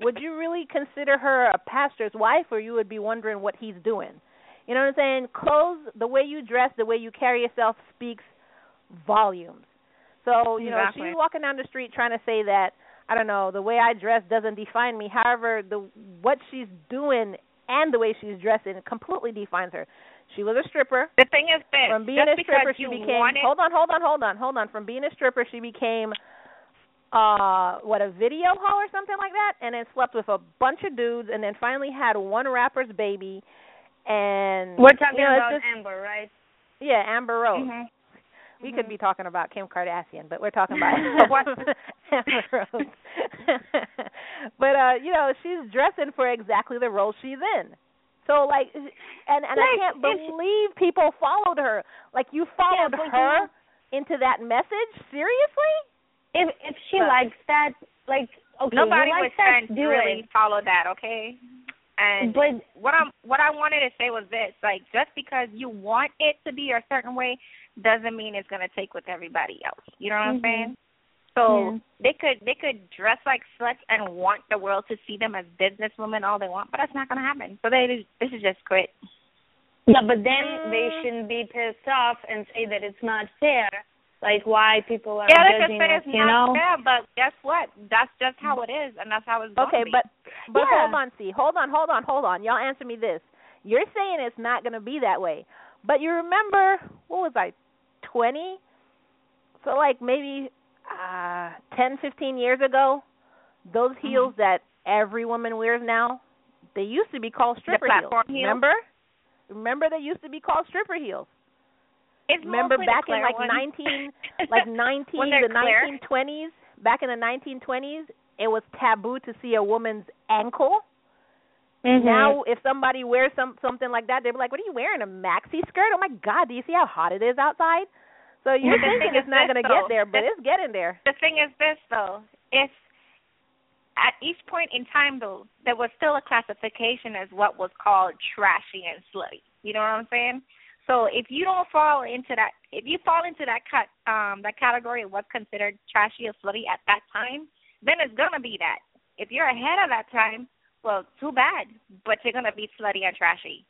would you really consider her a pastor's wife, or you would be wondering what he's doing? You know what I'm saying? Clothes, the way you dress, the way you carry yourself speaks volumes. So, you know, Exactly. she's walking down the street trying to say that I don't know, the way I dress doesn't define me. However, the what she's doing and the way she's dressing completely defines her. She was a stripper. The thing is this: From being just a stripper, she became. want it, Hold on, hold on, hold on, hold on. From being a stripper, she became, uh, what a video hoe or something like that, and then slept with a bunch of dudes, and then finally had one rapper's baby. And We're talking you know, about just- Amber, right? yeah, Amber Rose. Mhm. We could be talking about Kim Kardashian, but we're talking about Amber Rose. but uh, you know, she's dressing for exactly the role she's in. So like, and and I can't if- believe people followed her. Like you followed but her into that message. Seriously? If if she But- likes that, like okay, nobody you was trying to really it. follow that, okay? And But what I'm what I wanted to say was this: like, just because you want it to be a certain way doesn't mean it's gonna take with everybody else. You know what I'm Mhm. saying? So they could they could dress like sluts and want the world to see them as businesswomen all they want, but that's not gonna happen. So they they should just quit. yeah, but then they Mm. shouldn't be pissed off and say that it's not fair. Like why people are yeah, they could judging say us, it's you not know? fair, but guess what? That's just how it is, and that's how it's going Okay, to be. but but Yeah. hold on, see, hold on, hold on, hold on. Y'all answer me this. You're saying it's not going to be that way, but you remember what was I, twenty? So like maybe uh ten, fifteen years ago, those Mm-hmm. heels that every woman wears now, they used to be called stripper platform heels? Remember? Remember they used to be called stripper heels. It's Remember back in like ones. nineteen like nineteen the clear. nineteen twenties back in the nineteen twenties it was taboo to see a woman's ankle. Mhm. Now if somebody wears some something like that, they'll be like, What are you wearing? A maxi skirt? Oh my god, do you see how hot it is outside? So you're The thing thinking it's not gonna get there, but This- it's getting there. the thing is this though if at each point in time though there was still a classification as what was called trashy and slutty you know what i'm saying so if you don't fall into that if you fall into that cut um that category of what's considered trashy or slutty at that time then it's gonna be that if you're ahead of that time well too bad but you're gonna be slutty and trashy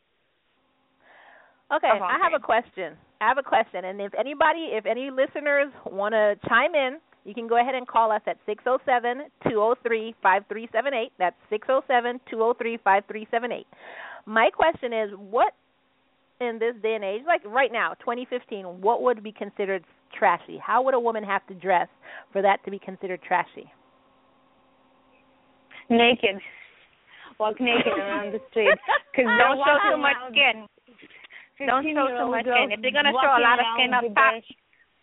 Okay, That's I have a question. I have a question, and if anybody, if any listeners want to chime in, you can go ahead and call us at six zero seven two zero three five three seven eight. That's six zero seven two zero three five three seven eight. My question is, what in this day and age, like right now, 2015, what would be considered trashy? How would a woman have to dress for that to be considered trashy? naked. Walk naked around the street. Cause don't they're show too much skin don't show too much skin if they're gonna show a lot of skin up with top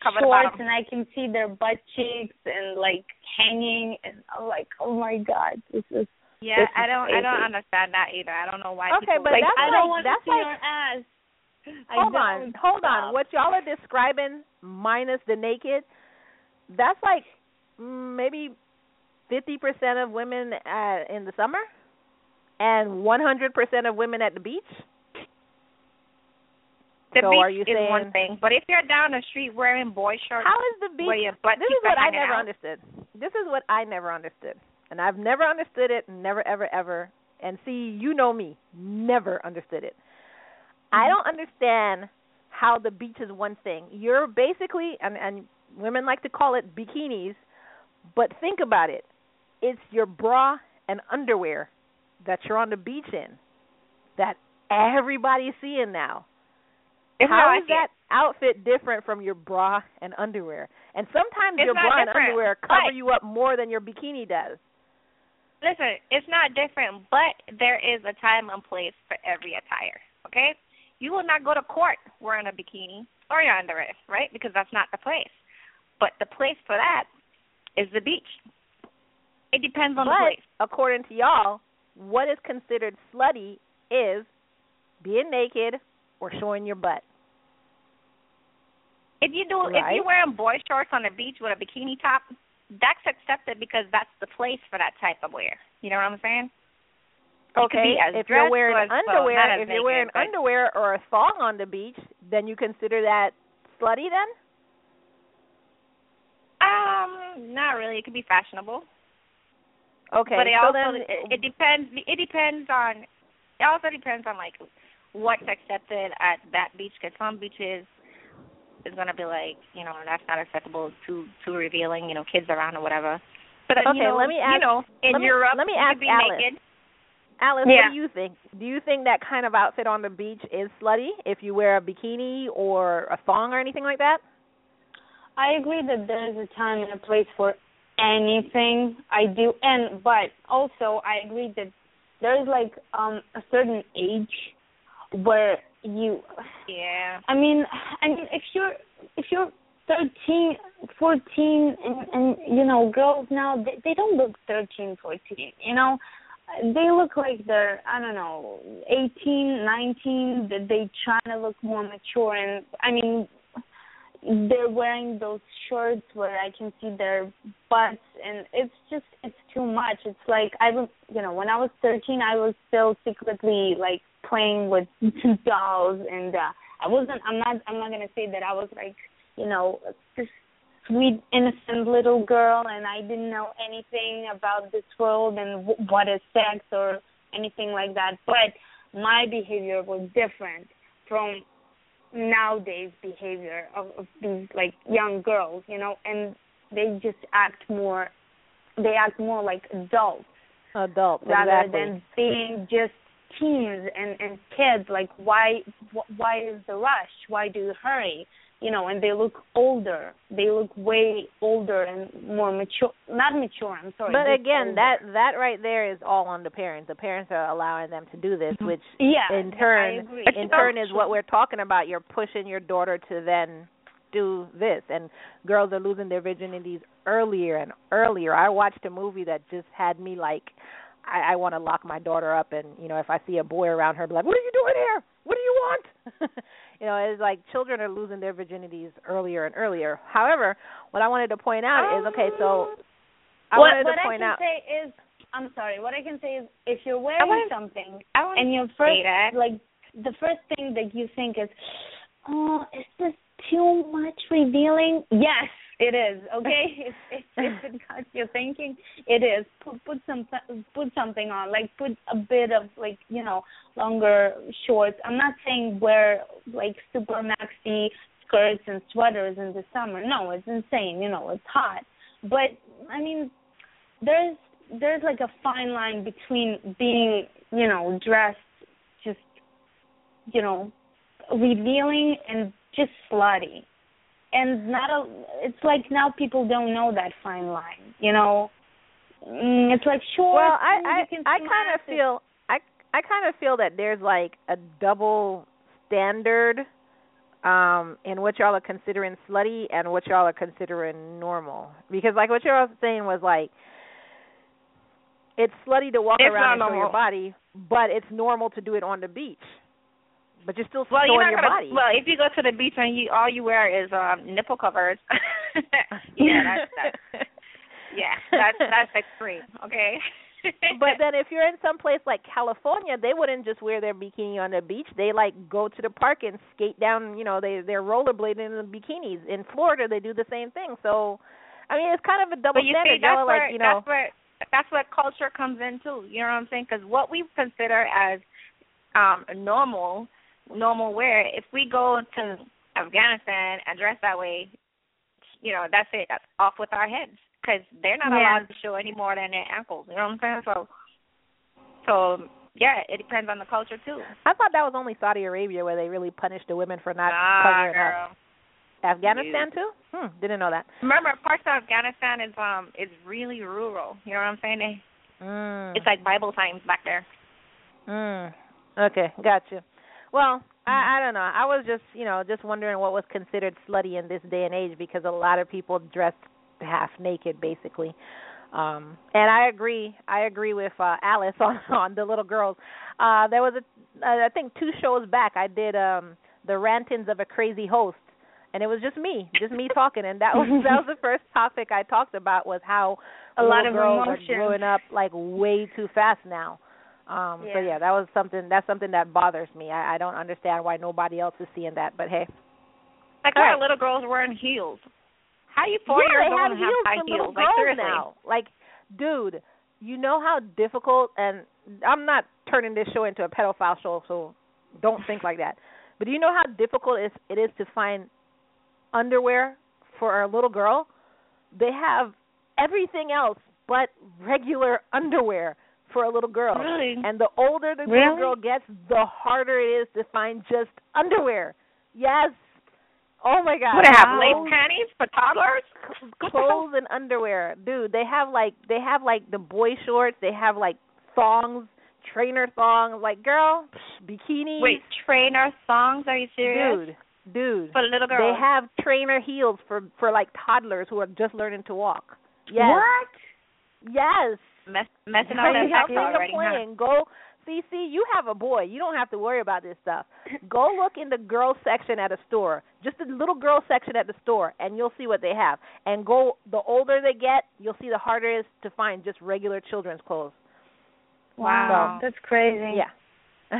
cover shorts bottom. and I can see their butt cheeks and like hanging and I'm like, oh my god, this is Yeah, I don't. I don't understand that either. I don't know why. Okay, people but like that's I don't want to see like- your ass. I hold don't. on, hold on. What y'all are describing, minus the naked, that's like mm, maybe fifty percent of women uh, in the summer, and one hundred percent of women at the beach. The so beach are you is one thing, but if you're down the street wearing boy shorts, How is the beach? where your butt This is what I never out, understood. This is what I never understood, and I've never understood it. Never, ever, ever. And see, you know me, never understood it. I mm-hmm. don't understand how the beach is one thing. You're basically, and and women like to call it bikinis, but think about it. It's your bra and underwear that you're on the beach in, that everybody's seeing now. It's How is that outfit different from your bra and underwear? And sometimes It's your bra and underwear cover but- you up more than your bikini does. Listen, it's not different, but there is a time and place for every attire. Okay, you will not go to court wearing a bikini or your underwear, right? Because that's not the place. But the place for that is the beach. It depends on the place. according to y'all, what is considered slutty is being naked or showing your butt. If you do, if you're wearing boy shorts on the beach with a bikini top, that's accepted because that's the place for that type of wear. You know what I'm saying? You Okay, if you're wearing underwear, if you're wearing but- underwear or a thong on the beach, then you consider that slutty then? Um, not really. It could be fashionable. Okay, but it so also then it, it depends. It depends on. It also depends on like what's accepted at that beach. Because some beaches is gonna be like, you know, that's not acceptable. Too too revealing. You know, kids around or whatever. But then, you Okay, know, let me ask, you know, in let me- Europe, let me you ask could be Alice. naked. Alice, Yeah. what do you think? Do you think that kind of outfit on the beach is slutty if you wear a bikini or a thong or anything like that? I agree that there is a time and a place for anything. I do, and but also I agree that there is like um a certain age where you. Yeah. I mean, I mean, if you're if you're thirteen, fourteen, and and you know, girls now they they don't look thirteen, fourteen. You know, they look like they're I don't know, eighteen, nineteen. That they trying to look more mature, and I mean, they're wearing those shorts where I can see their butts, and it's just it's too much. It's like I was, you know, when I was thirteen, I was still secretly like playing with dolls, and uh I wasn't. I'm not. I'm not gonna say that I was like, you know, this sweet innocent little girl, and I didn't know anything about this world and w- what is sex or anything like that. But my behavior was different from nowadays behavior of, of these like young girls, you know, and they just act more they act more like adults Adults, rather exactly. than being just teens and and kids like why wh- why is the rush why do you hurry you know and they look older they look way older and more mature not mature i'm sorry But again, older. that that right there is all on the parents. The parents are allowing them to do this, mm-hmm. which yeah in turn in turn is what we're talking about. You're pushing your daughter to then do this, and girls are losing their virginities earlier and earlier. I watched a movie that just had me like, I, I want to lock my daughter up, and you know, if I see a boy around her, I'd be like, "What are you doing here? What do you want?" you know, it's like children are losing their virginities earlier and earlier. However, what I wanted to point out is, okay, so um, I what, wanted what to I can out. say is I'm sorry. What I can say is if you're wearing wouldn't- something and your first like the first thing that you think is, oh, is this too much revealing? Yes, it is. Okay, if, if, if it got you thinking, it is. Put put some put something on, like put a bit of like you know longer shorts. I'm not saying wear like super maxi skirts and sweaters in the summer. No, it's insane. You know, it's hot. But I mean, there's there's like a fine line between being you know dressed just you know revealing and just slutty and not a it's like now people don't know that fine line you know mm, it's like sure Well, I I can I kind of feel I I kind of feel that there's like a double standard um in what y'all are considering slutty and what y'all are considering normal. Because like what y'all was saying was like it's slutty to walk It's around and show your normal. body, but it's normal to do it on the beach. But you're still Well, you're not your gonna. body. Well, if you go to the beach and you all you wear is um nipple covers, yeah, that's, that's yeah, that's that's extreme. Okay. but then if you're in some place like California, they wouldn't just wear their bikini on the beach. They like go to the park and skate down, you know, they they're rollerblading in the bikinis. In Florida, they do the same thing. So, I mean, it's kind of a double but you standard. see, that's where like, you know, that's where that's where culture comes in too. You know what I'm saying? Because what we consider as um normal normal wear, if we go to Afghanistan and dress that way, you know, that's it. That's off with our heads because they're not Yeah. allowed to show any more than their ankles. You know what I'm saying? So, so yeah, it depends on the culture too. I thought that was only Saudi Arabia where they really punished the women for not Nah, covering girl. up. Afghanistan too? Hmm, didn't know that. Remember, parts of Afghanistan is um is really rural. You know what I'm saying? They, Mm. It's like Bible times back there. Mm. Okay, gotcha. Well, I I don't know. I was just, you know, just wondering what was considered slutty in this day and age because a lot of people dress half naked basically. Um and I agree. I agree with uh Alice on on the little girls. Uh there was a uh, think two shows back I did um the rantings of a crazy host and it was just me, just me talking and that was that was the first topic I talked about was how A lot of girls emotion. are growing up like way too fast now. Um so Yeah. yeah, that was something that's something that bothers me. I, I don't understand why nobody else is seeing that, but hey. Like All where right. little girls wearing heels. How you four yeah, years they old have and have heels high for heels? little Like seriously. now. Like, dude, you know how difficult and I'm not turning this show into a pedophile show, so don't think like that. But do you know how difficult it is, it is to find underwear for a little girl? They have everything else but regular underwear for a little girl. Really? And the older the little girl gets, the harder it is to find just underwear. Yes. Oh my god. What they have lace panties for toddlers? clothes and underwear, dude. They have like they have like the boy shorts. They have like thongs, trainer thongs. Like, girl, psh, bikinis. Wait, trainer thongs? Are you serious? dude, dude. For a little girl. They have trainer heels for for like toddlers who are just learning to walk. Yes, What? yes. Mess, messing Are up you their sex seeing the already, huh? plan? Go. See, see, you have a boy. You don't have to worry about this stuff. Go look in the girl section at a store, just the little girl section at the store, and you'll see what they have. And go. The older they get, you'll see the harder it is to find just regular children's clothes. Wow. That's crazy. Yeah.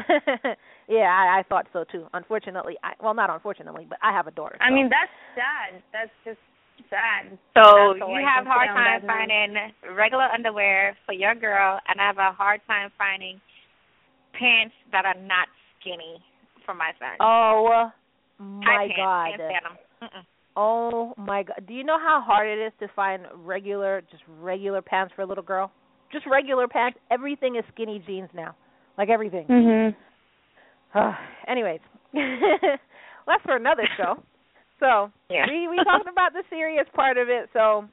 yeah, I, I thought so too. Unfortunately, I well, not unfortunately, but I have a daughter. I mean, that's sad. That's just sad. So you have can hard time that note. finding regular underwear for your girl, and I have a hard time finding pants that are not skinny for my son. Oh my pants, god. Can't stand 'em. Mm-mm. Oh my god. Do you know how hard it is to find regular just regular pants for a little girl? Just regular pants. Everything is skinny jeans now. Like everything. Mhm. Anyways. well, that's for another show. So, Yeah. we we talked about the serious part of it, so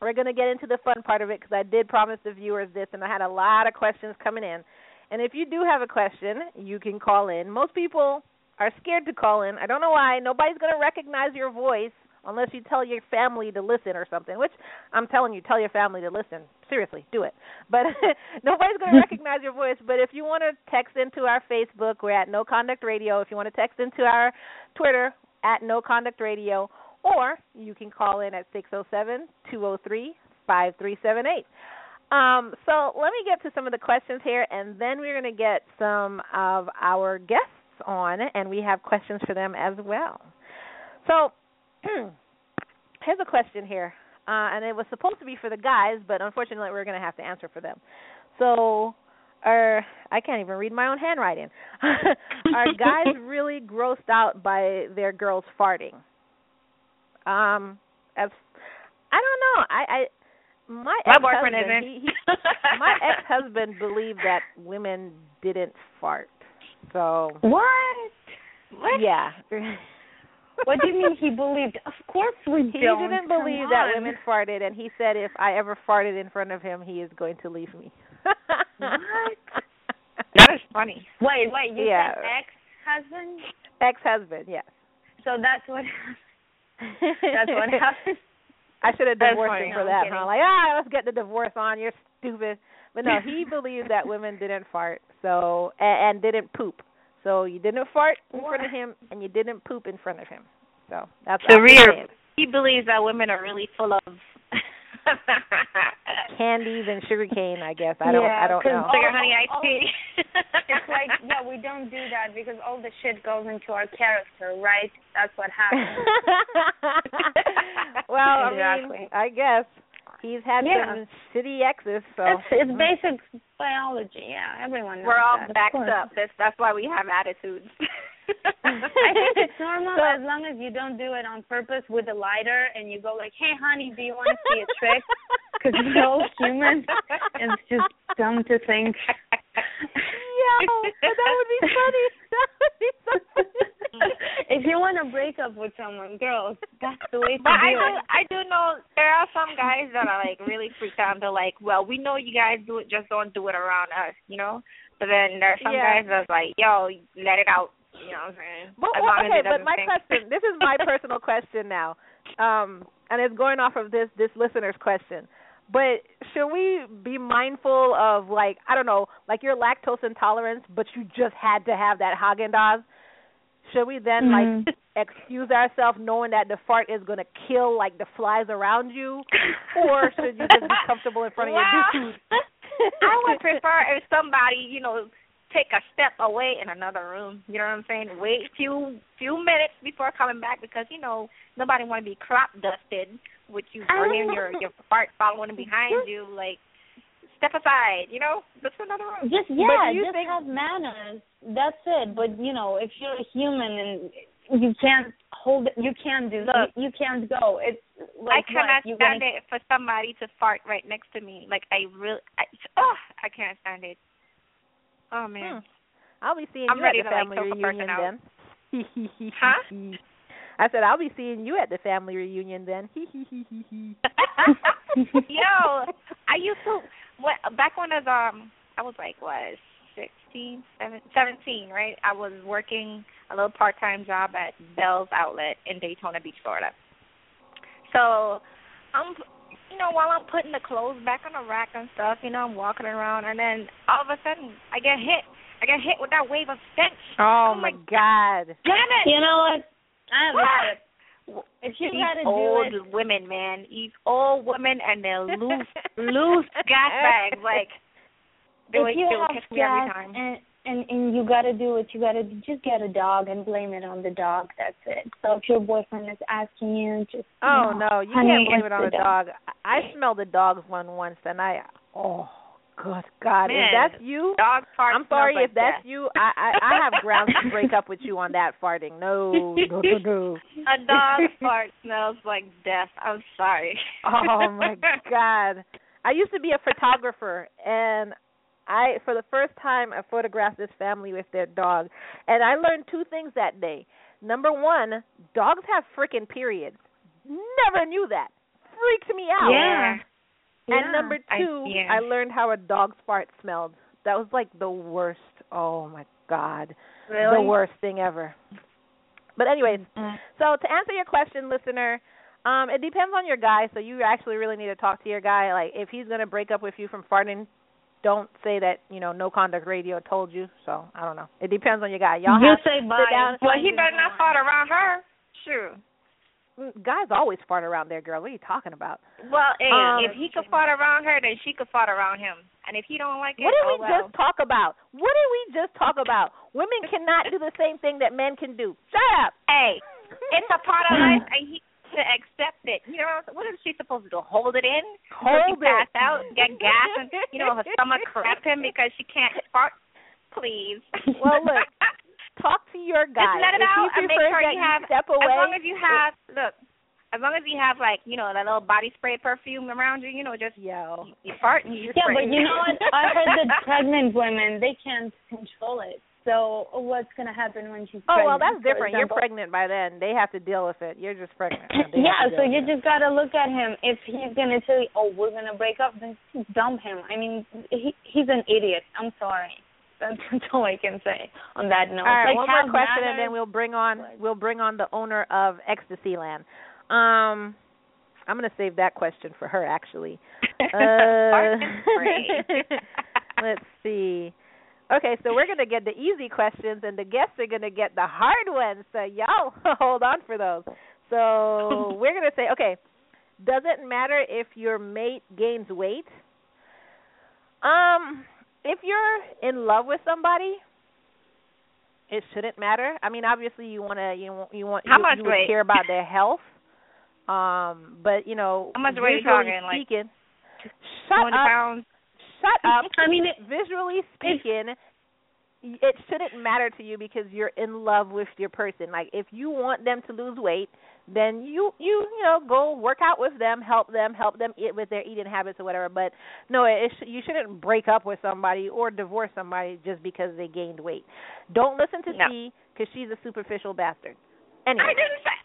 we're going to get into the fun part of it because I did promise the viewers this and I had a lot of questions coming in. And if you do have a question, you can call in. Most people are scared to call in. I don't know why. Nobody's going to recognize your voice unless you tell your family to listen or something, which I'm telling you, tell your family to listen. Seriously, do it. But nobody's going to recognize your voice. But if you want to text into our Facebook, we're at No Conduct Radio. If you want to text into our Twitter, at No Conduct Radio, or you can call in at six zero seven two zero three five three seven eight. Um, so let me get to some of the questions here, and then we're going to get some of our guests on, and we have questions for them as well. So here's a question here, uh, and it was supposed to be for the guys, but unfortunately we're going to have to answer for them. So, are I can't even read my own handwriting. are guys really grossed out by their girls farting? Um, as I don't know. I, I my My ex-husband, boyfriend isn't. He, he, my ex-husband believed that women didn't fart. So What? What? yeah, What do you mean he believed? Of course we he don't. didn't Come believe that on. women farted, and he said if I ever farted in front of him, he is going to leave me. What? That is funny. Wait, wait. You Yeah. said ex-husband? Ex-husband, yes. so that's what that's what happened. I should have That's divorced him for No, that, I'm huh? Like, ah, let's get the divorce on. You're stupid. But no, he believed that women didn't fart, so and, and didn't poop. So you didn't fart in front of him, and you didn't poop in front of him. So that's So all I'm Rhea, saying. he believes that women are really full of candies and sugar cane. I guess I don't. Yeah, I don't know. sugar all- honey iced all- tea. It's like, yeah, we don't do that because all the shit goes into our character, right? That's what happens. well, I Exactly. mean, I guess he's had Yeah. some shitty exes, so It's it's basic biology. Yeah, everyone knows We're all that, backed up. That's that's why we have attitudes. I think it's normal So- as long as you don't do it on purpose with a lighter and you go like, "Hey, honey, do you want to see a trick?" Because we're all human. It's just dumb to think. yeah, but that would be funny. That would be so funny. if you want to break up with someone, girls, that's the way to But I do do, it. I do know there are some guys that are like really freaked out. They're like, "Well, we know you guys do it, just don't do it around us," you know. But then there are some Yeah. guys that's like, "Yo, let it out," you know what I'm saying? But well, okay, but my stink. question, this is my personal question now, um, and it's going off of this this listener's question. But should we be mindful of like I don't know, like your lactose intolerance, but you just had to have that Haagen Dazs? Should we then Mhm. like excuse ourselves knowing that the fart is going to kill like the flies around you, or should you just be comfortable in front of Well, your dude? I would prefer if somebody, you know, take a step away in another room. You know what I'm saying? Wait a few few minutes before coming back because you know nobody want to be crop dusted with you burning your your fart following behind you. Like step aside. You know, just another room. Just yeah, you just think- have manners. That's it. But you know, if you're a human and you can't hold it, you can't do. Look. you, you can't go. It's like I cannot what? You stand gonna, it for somebody to fart right next to me. Like I really, I, oh, I can't stand it. Oh man. Hmm. I'll be seeing I'm you at the like, family choke reunion then. Huh? I said I'll be seeing you at the family reunion then. Yo, I used to what back when I was um I was like what sixteen, seven, seventeen, right? I was working a little part time job at Bealls Outlet in Daytona Beach, Florida. So I'm you know, while I'm putting the clothes back on the rack and stuff, you know, I'm walking around and then all of a sudden I get hit. I get hit with that wave of stench. oh Oh my my God. Damn it. you know what? I have a What? tip. If you These gotta do old it, women, man. These old women and their loose, loose gas bags. Like they if would, you they would catch me every time. and and and you gotta do it, you gotta just get a dog and blame it on the dog. That's it. So if your boyfriend is asking you, just Oh you know, no, you honey, can't blame it on the a dog. I I smelled a dog's one once and I oh good God. Man, if that's you Dog fart I'm sorry smells if like that's death. you. I, I I have grounds to break up with you on that farting. No, no, no, no. A dog fart smells like death. I'm sorry. Oh my god. I used to be a photographer and I for the first time I photographed this family with their dog and I learned two things that day. Number 1, dogs have freaking periods. Never knew that. Freaked me out. Yeah. And Yeah. number I- 2, yeah. I learned how a dog's fart smelled. That was like the worst. Oh my god. Really? The worst thing ever. But anyways, Mm. so to answer your question, listener, um, it depends on your guy. So you actually really need to talk to your guy. Like if he's gonna break up with you from farting, don't say that you know No Conduct Radio told you. So I don't know. It depends on your guy. Y'all you have say to bye. sit down. Well, he better not fart around her. Sure. Mm, Guys always fart around their girl. What are you talking about? Well, hey, Um, if he could fart around her, then she could fart around him. And if he don't like it, What did oh we well. just talk about? What did we just talk about? Women cannot do the same thing that men can do. Shut up. Hey, it's a part of life, and he to accept it. You know, what is she supposed to do? Hold it in? Hold she pass it. out, get gas, and you know her stomach cramp him because she can't fart. Please. Well, look, Talk to your guy. Just let it if he and make sure you have. step away. As long as you have, look, as long as you have like you know that little body spray perfume around you, you know, just yo, you fart and you Yeah, spray. but you know what? I heard that pregnant women they can't control it. So what's gonna happen when she's Oh pregnant? well, that's for different. You're pregnant by then. They have to deal with it. You're just pregnant. Yeah, so you it. just gotta look at him. If he's gonna tell you, "Oh, we're gonna break up," then dump him. I mean, he he's an idiot. I'm sorry. That's, that's all I can say on that note. All right, like one more question, and then we'll bring on we'll bring on the owner of Ecstasy Land. Um, I'm gonna save that question for her actually. Uh, let's see. Okay, so we're gonna get the easy questions, and the guests are gonna get the hard ones. So y'all hold on for those. So we're gonna say, okay, does it matter if your mate gains weight? Um, if you're in love with somebody, it shouldn't matter. I mean, obviously you want to you want you want How you, much you weight? care about their health. Um, but you know, How much weight you visually talking, like, shut 20 up, pounds. Shut up. I mean, it, Visually speaking, it shouldn't matter to you because you're in love with your person. Like if you want them to lose weight, then you you you know go work out with them, help them, help them eat with their eating habits or whatever. But no, it, sh- you shouldn't break up with somebody or divorce somebody just because they gained weight. Don't listen to No. C because she's a superficial bastard. Anyway. I didn't say.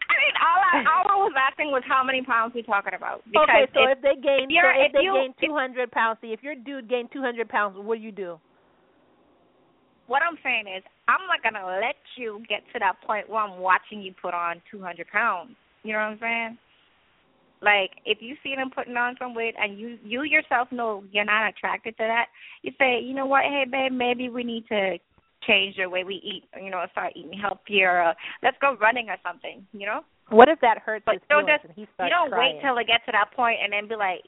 I was how many pounds we talking about. Because okay, so if, if, they gain, if so if, if they you- gain two hundred pounds, see if your dude gained two hundred pounds, what do you do? what I'm saying is, I'm not gonna let you get to that point where I'm watching you put on 200 pounds. You know what I'm saying? Like, if you see them putting on some weight and you you yourself know you're not attracted to that, you say, you know what, hey babe, maybe we need to change the way we eat. You know, start eating healthier. Uh, let's go running or something. You know? What if that hurts But his don't feelings just and he you don't crying? wait till it gets to that point and then be like,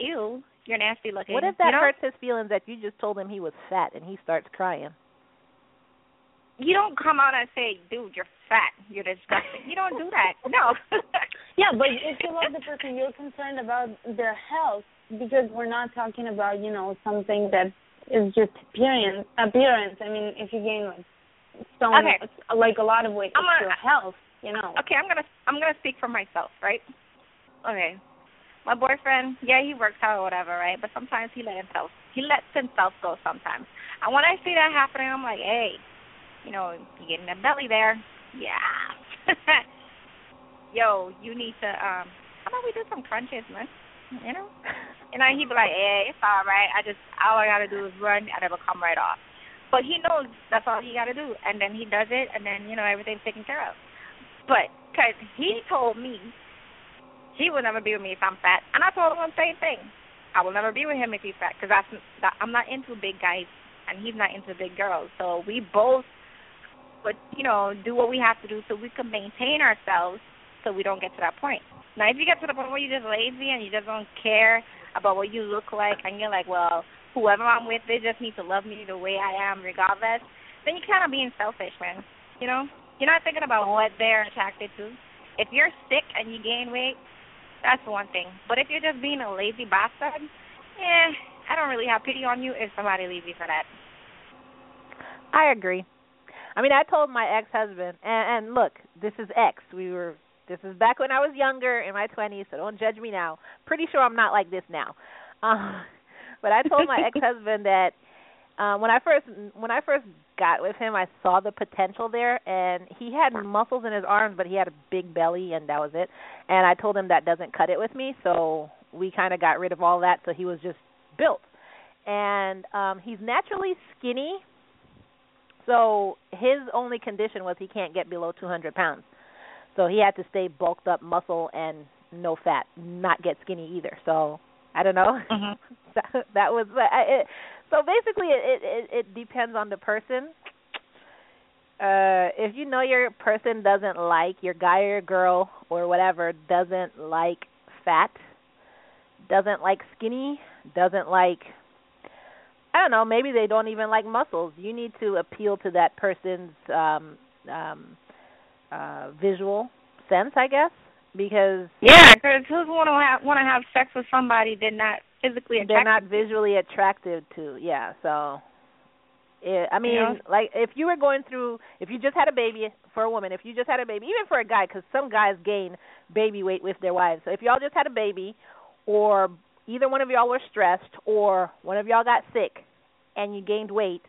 ew, you're nasty looking. What if that you know? hurts his feelings that you just told him he was fat and he starts crying? You don't come out and say, dude, you're fat, you're disgusting. You don't do that. No. Yeah, but if you love the person, you're concerned about their health because we're not talking about you know something that is just appearance. Appearance. I mean, if you gain like stone, Okay. like a lot of weight, I'm it's gonna- your health. You know. okay, I'm gonna I'm gonna speak for myself, right? Okay. My boyfriend, yeah, he works out or whatever, right? But sometimes he let himself he lets himself go sometimes. And when I see that happening, I'm like, hey, you know, you getting that belly there. Yeah. Yo, you need to um how about we do some crunches, man? You know? And then he'd be like, Hey, it's all right. I just all I gotta do is run and it'll come right off. But he knows that's all he gotta do and then he does it and then, you know, everything's taken care of. But because he told me he would never be with me if I'm fat, and I told him the same thing. I will never be with him if he's fat because that's that, I'm not into big guys and he's not into big girls. So we both would you know do what we have to do so we can maintain ourselves so we don't get to that point. Now, if you get to the point where you're just lazy and you just don't care about what you look like and you're like, well, whoever I'm with, they just need to love me the way I am regardless, then you're kind of being selfish, man. You know? You're not thinking about what they're attracted to. If you're sick and you gain weight, that's one thing. But if you're just being a lazy bastard, eh, I don't really have pity on you if somebody leaves you for that. I agree. I mean, I told my ex-husband, and, and look, this is ex. We were this is back when I was younger in my 20s, so don't judge me now. Pretty sure I'm not like this now. Uh, but I told my ex-husband that uh, when I first when I first got with him, I saw the potential there, and he had muscles in his arms, but he had a big belly, and that was it. And I told him that doesn't cut it with me, so we kind of got rid of all that. So he was just built, and um he's naturally skinny. So his only condition was he can't get below 200 pounds. So he had to stay bulked up, muscle, and no fat, not get skinny either. So I don't know. Mhm. that, that was I- it, so basically it, it it depends on the person. Uh if you know your person doesn't like your guy or girl or whatever doesn't like fat, doesn't like skinny, doesn't like I don't know, maybe they don't even like muscles. You need to appeal to that person's um um uh visual sense, I guess, because Yeah, because who's want to have want to have sex with somebody they're not physically attracted they're not visually attractive to. Yeah, so yeah, I mean, Yeah. like if you were going through, if you just had a baby for a woman, if you just had a baby, even for a guy, because some guys gain baby weight with their wives. So if y'all just had a baby, or either one of y'all were stressed, or one of y'all got sick, and you gained weight,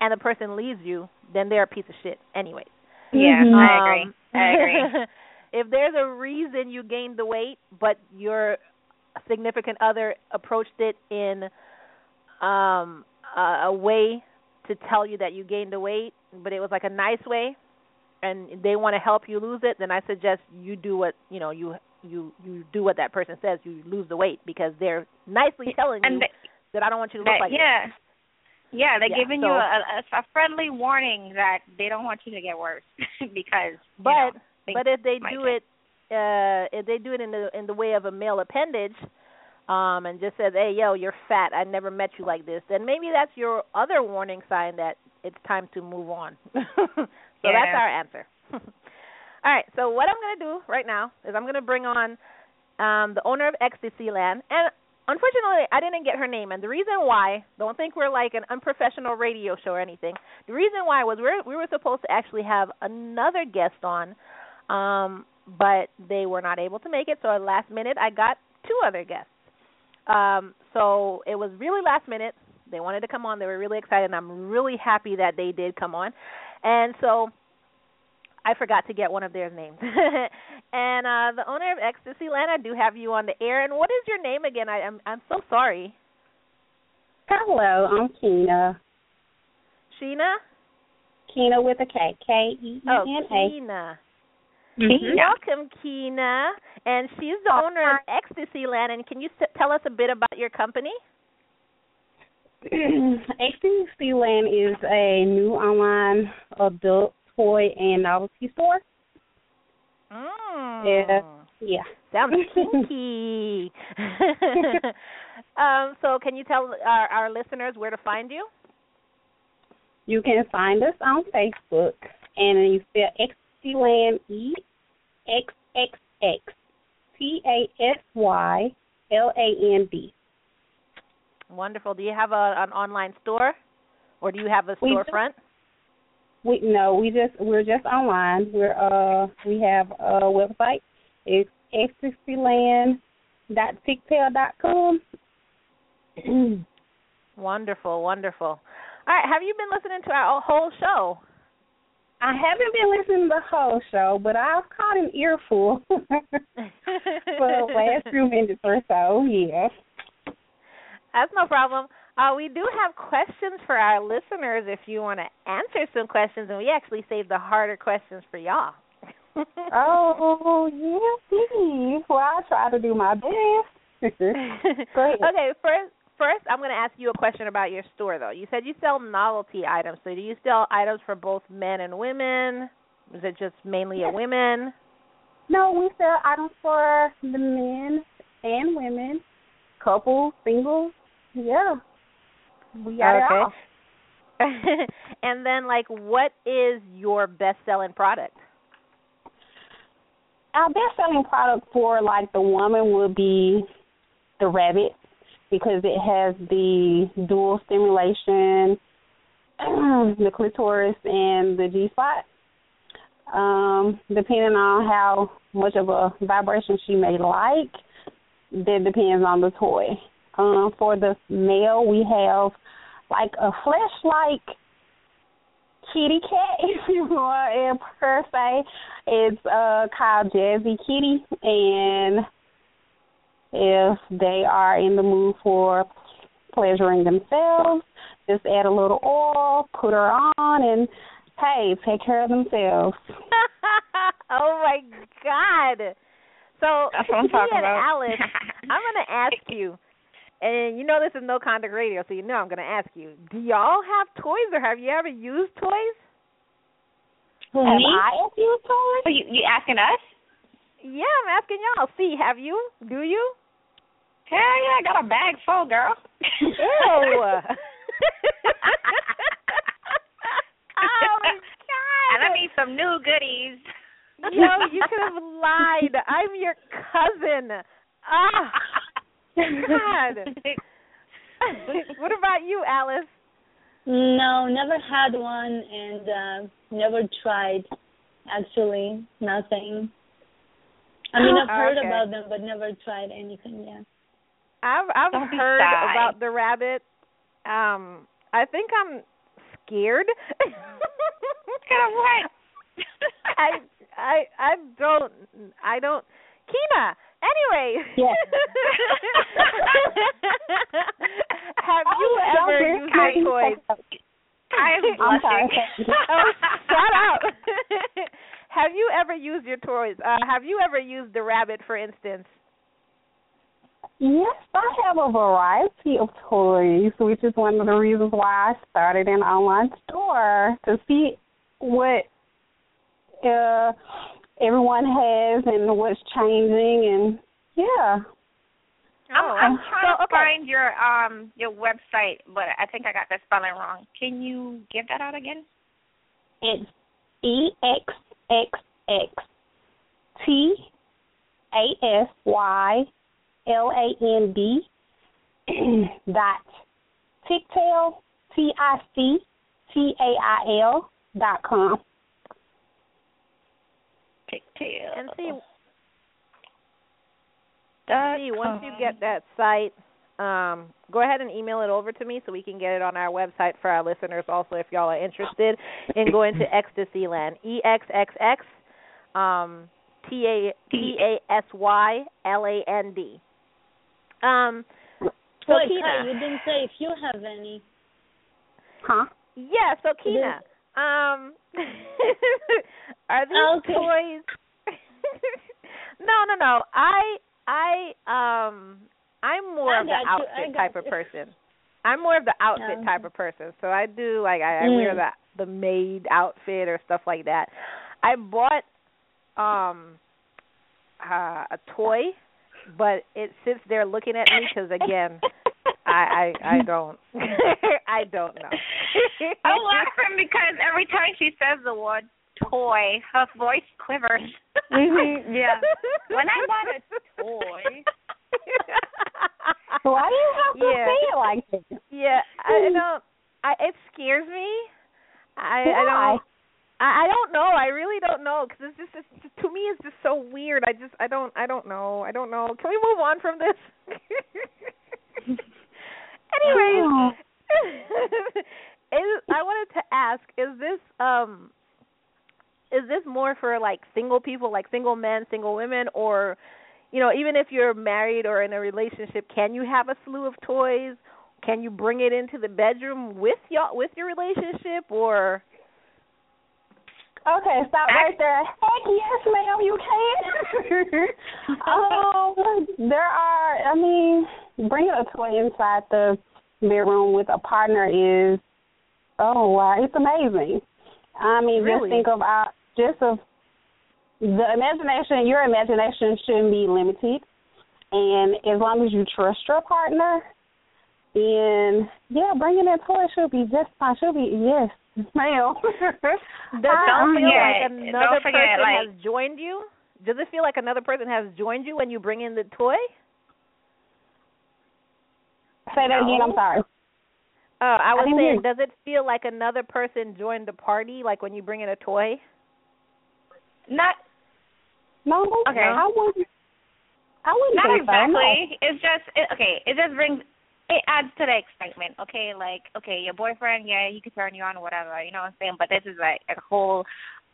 and the person leaves you, then they're a piece of shit, anyways. Yeah, Mhm. I agree. Um, I agree. if there's a reason you gained the weight, but your significant other approached it in um a, a way to tell you that you gained the weight, but it was like a nice way, and they want to help you lose it, then I suggest you do what you know you you you do what that person says. You lose the weight because they're nicely telling you that I don't want you to that, look like yeah. this. Yeah, they're Yeah, giving so- you a, a, a friendly warning that they don't want you to get worse because you But know, things but if they do it uh if they do it in the in the way of a male appendage um and just says hey yo you're fat. I never met you like this then maybe that's your other warning sign that it's time to move on. So that's our answer. All right so what i'm going to do right now is i'm going to bring on um the owner of ecstasy land and unfortunately i didn't get her name and the reason why don't think we're like an unprofessional radio show or anything the reason why was we're, we were supposed to actually have another guest on um, but they were not able to make it. So at last minute, I got two other guests. Um, so it was really last minute. They wanted to come on. They were really excited, and I'm really happy that they did come on. And so I forgot to get one of their names. and uh, the owner of Ecstasy Land, I do have you on the air. And what is your name again? I, I'm I'm so sorry. Hello, I'm Keena. Sheena. Keena with a K. K E E Oh, N A. Keena. Mhm. Welcome, Keena. And she's the owner of Ecstasy Land. And can you tell us a bit about your company? Ecstasy Land is a new online adult toy and novelty store. Mm. Yeah. Yeah. Sounds kinky. um, so, can you tell our, our listeners where to find you? You can find us on Facebook and you spell Ecstasy E X X X T A S Y L A N D. Wonderful. Do you have a, an online store, or do you have a storefront? We no, we just we're just online. We're uh we have a website. It's ecstasyland.tictail.com. Wonderful, wonderful. All right. Have you been listening to our whole show? I haven't been listening to the whole show, but I've caught an earful for the last few minutes or so. Yeah. That's no problem. Uh, we do have questions for our listeners if you want to answer some questions, and we actually saved the harder questions for y'all. Oh yeah, please. Well, I try to do my best. Okay, first, first I'm going to ask you a question about your store, though. You said you sell novelty items. So do you sell items for both men and women? Is it just mainly a women? No, we sell items for the men and women, couples, singles. Yeah. We got it all. and then, like, what is your best-selling product? Our best selling product for like the woman would be the rabbit because it has the dual stimulation, the clitoris and the G spot. Um, depending on how much of a vibration she may like, that depends on the toy. Um, for the male, we have like a flesh-like kitty cat, if you want, and per se. It's uh called Jazzy Kitty, and if they are in the mood for pleasuring themselves, just add a little oil, put her on, and hey, take care of themselves. oh my God! So That's what I'm me talking and about. Alice, I'm going to ask you, and you know this is no contact radio, so you know I'm going to ask you: Do y'all have toys, or have you ever used toys? Have Me? I asked you a toy? Oh, you you asking us? Yeah, I'm asking y'all. See, have you? Do you? Hell yeah, I got a bag full, girl. Ew. oh my God! And I need some new goodies. Yo, you could have lied. I'm your cousin. Ah, God. what about you, Alice? No, never had one and uh never tried actually. Nothing. I mean I've heard Okay. about them but never tried anything yet. I've I've Don't heard shy. about the rabbit. Um, I think I'm scared. Kind of what? I I I don't I don't Keena. Anyway. Yes. Have you Oh, ever used? I'm I'm sorry. blushing. oh, shut up. have you ever used your toys? Uh, have you ever used the rabbit, for instance? Yes, I have a variety of toys, which is one of the reasons why I started an online store to see what uh everyone has and what's changing and yeah. I'm, Oh, I'm so, trying to find your um your website, but I think I got the spelling wrong. Can you give that out again? It's E X X X T A S Y L A N D dot Tictail T I C T A I L dot com. Tictail. And see, Dot see, once you get that site, um, go ahead and email it over to me so we can get it on our website for our listeners. Also, if y'all are interested in going to Ecstasy Land, E X X X, um, T A T A S Y L A N D. Um, so Wait, Keena, Kai, you didn't say if you have any. Huh? yeah, so Keena, um, are these Okay. toys? no, no, no. I, I, um, I'm more I of the got you, outfit type of person. I'm more of the outfit Yeah. type of person. So I do like I, I wear Mm. the the maid outfit or stuff like that. I bought um uh, a toy, but it sits there looking at me because again, I I I don't I don't know. I'm laughing because every time she says the word toy, her voice quivers. Mhm, yeah. when I bought a toy, Why do you have to Yeah. say it like that? Yeah, I don't. I it scares me. I I Why? don't. I, I don't know. I really don't know because it's just it's, just- to me it's just so weird. I just I don't I don't know. I don't know. Can we move on from this? Anyways, Oh. Is, I wanted to ask: Is this um is this more for like single people, like single men, single women, or you know, even if you're married or in a relationship, can you have a slew of toys? Can you bring it into the bedroom with your with your relationship, or Okay, stop right there. Heck yes, ma'am, you can. um, there are. I mean, bringing a toy inside the bedroom with a partner is. Oh wow, it's amazing. I mean, Really? just think of our just of the imagination. Your imagination shouldn't be limited, and as long as you trust your partner, then yeah, bringing that toy should be just fine. Should be yes, ma'am. does it feel forget- like another forget, person like- has joined you? Does it feel like another person has joined you when you bring in the toy? Say that again. I'm sorry. Oh, I was didn't saying, hear. does it feel like another person joined the party, like when you bring in a toy? not No. Okay. I wouldn't. I wouldn't not think so. no. exactly. It's just it, okay. It just brings it adds to the excitement. Okay, like okay, your boyfriend, yeah, he could turn you on or whatever. You know what I'm saying? But this is like a whole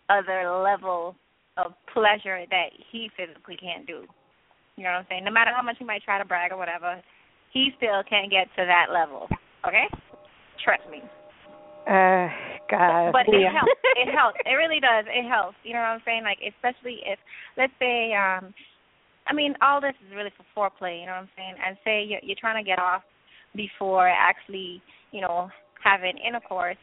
other level of pleasure that he physically can't do. You know what I'm saying? No matter how much he might try to brag or whatever, he still can't get to that level. Okay? Trust me. Uh, God. But it helps. It helps. It really does. It helps. You know what I'm saying? Like especially if let's say um I mean all this is really for foreplay, you know what I'm saying? And say you're you're trying to get off before actually, you know, having intercourse,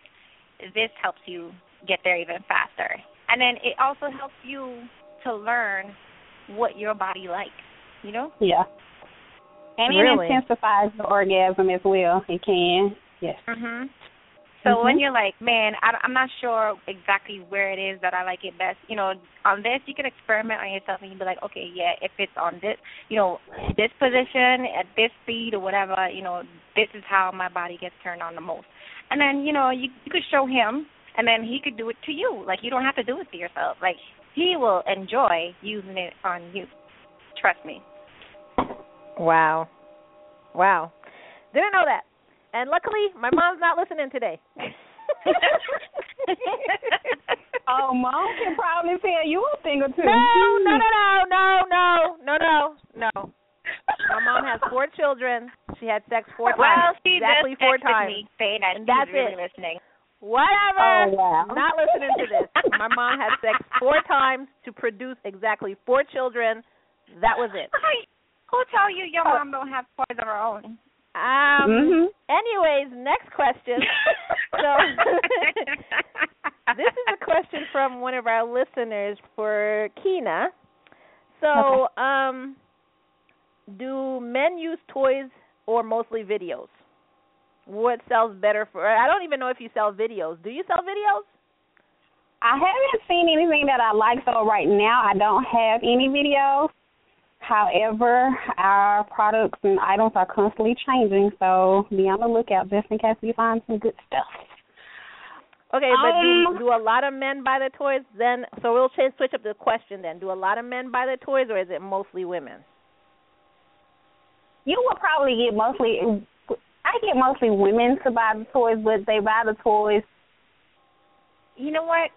this helps you get there even faster. And then it also helps you to learn what your body likes, you know? Yeah. And Really? it intensifies the orgasm as well. It can. Yes. Mhm. So Mhm. when you're like, man, I, I'm not sure exactly where it is that I like it best. You know, on this you can experiment on yourself and you be like, okay, yeah, if it's on this, you know, this position at this speed or whatever, you know, this is how my body gets turned on the most. And then you know you you could show him, and then he could do it to you. Like you don't have to do it to yourself. Like he will enjoy using it on you. Trust me. Wow. Wow. Didn't know that. And luckily, my mom's not listening today. Oh, mom can probably tell you a thing or two. No, no, no, no, no, no, no, no, no. My mom has four children. She had sex four well, times. she exactly just four times. me saying that And that's really it. listening. Whatever. Oh, wow. Not listening to this. My mom had sex four times to produce exactly four children. That was it. Who tell you your oh. mom don't have toys of her own? Um. Mhm. Anyways, next question. so this is a question from one of our listeners for Keena. So, um, do men use toys or mostly videos? What sells better for? I don't even know if you sell videos. Do you sell videos? I haven't seen anything that I like, so right now I don't have any videos. However, our products and items are constantly changing, so be on the lookout just in case we find some good stuff. Okay, but Um, do do a lot of men buy the toys? Then, so we'll change, switch up the question. Then, do a lot of men buy the toys, or is it mostly women? You will probably get mostly. I get mostly women to buy the toys, but they buy the toys. You know what?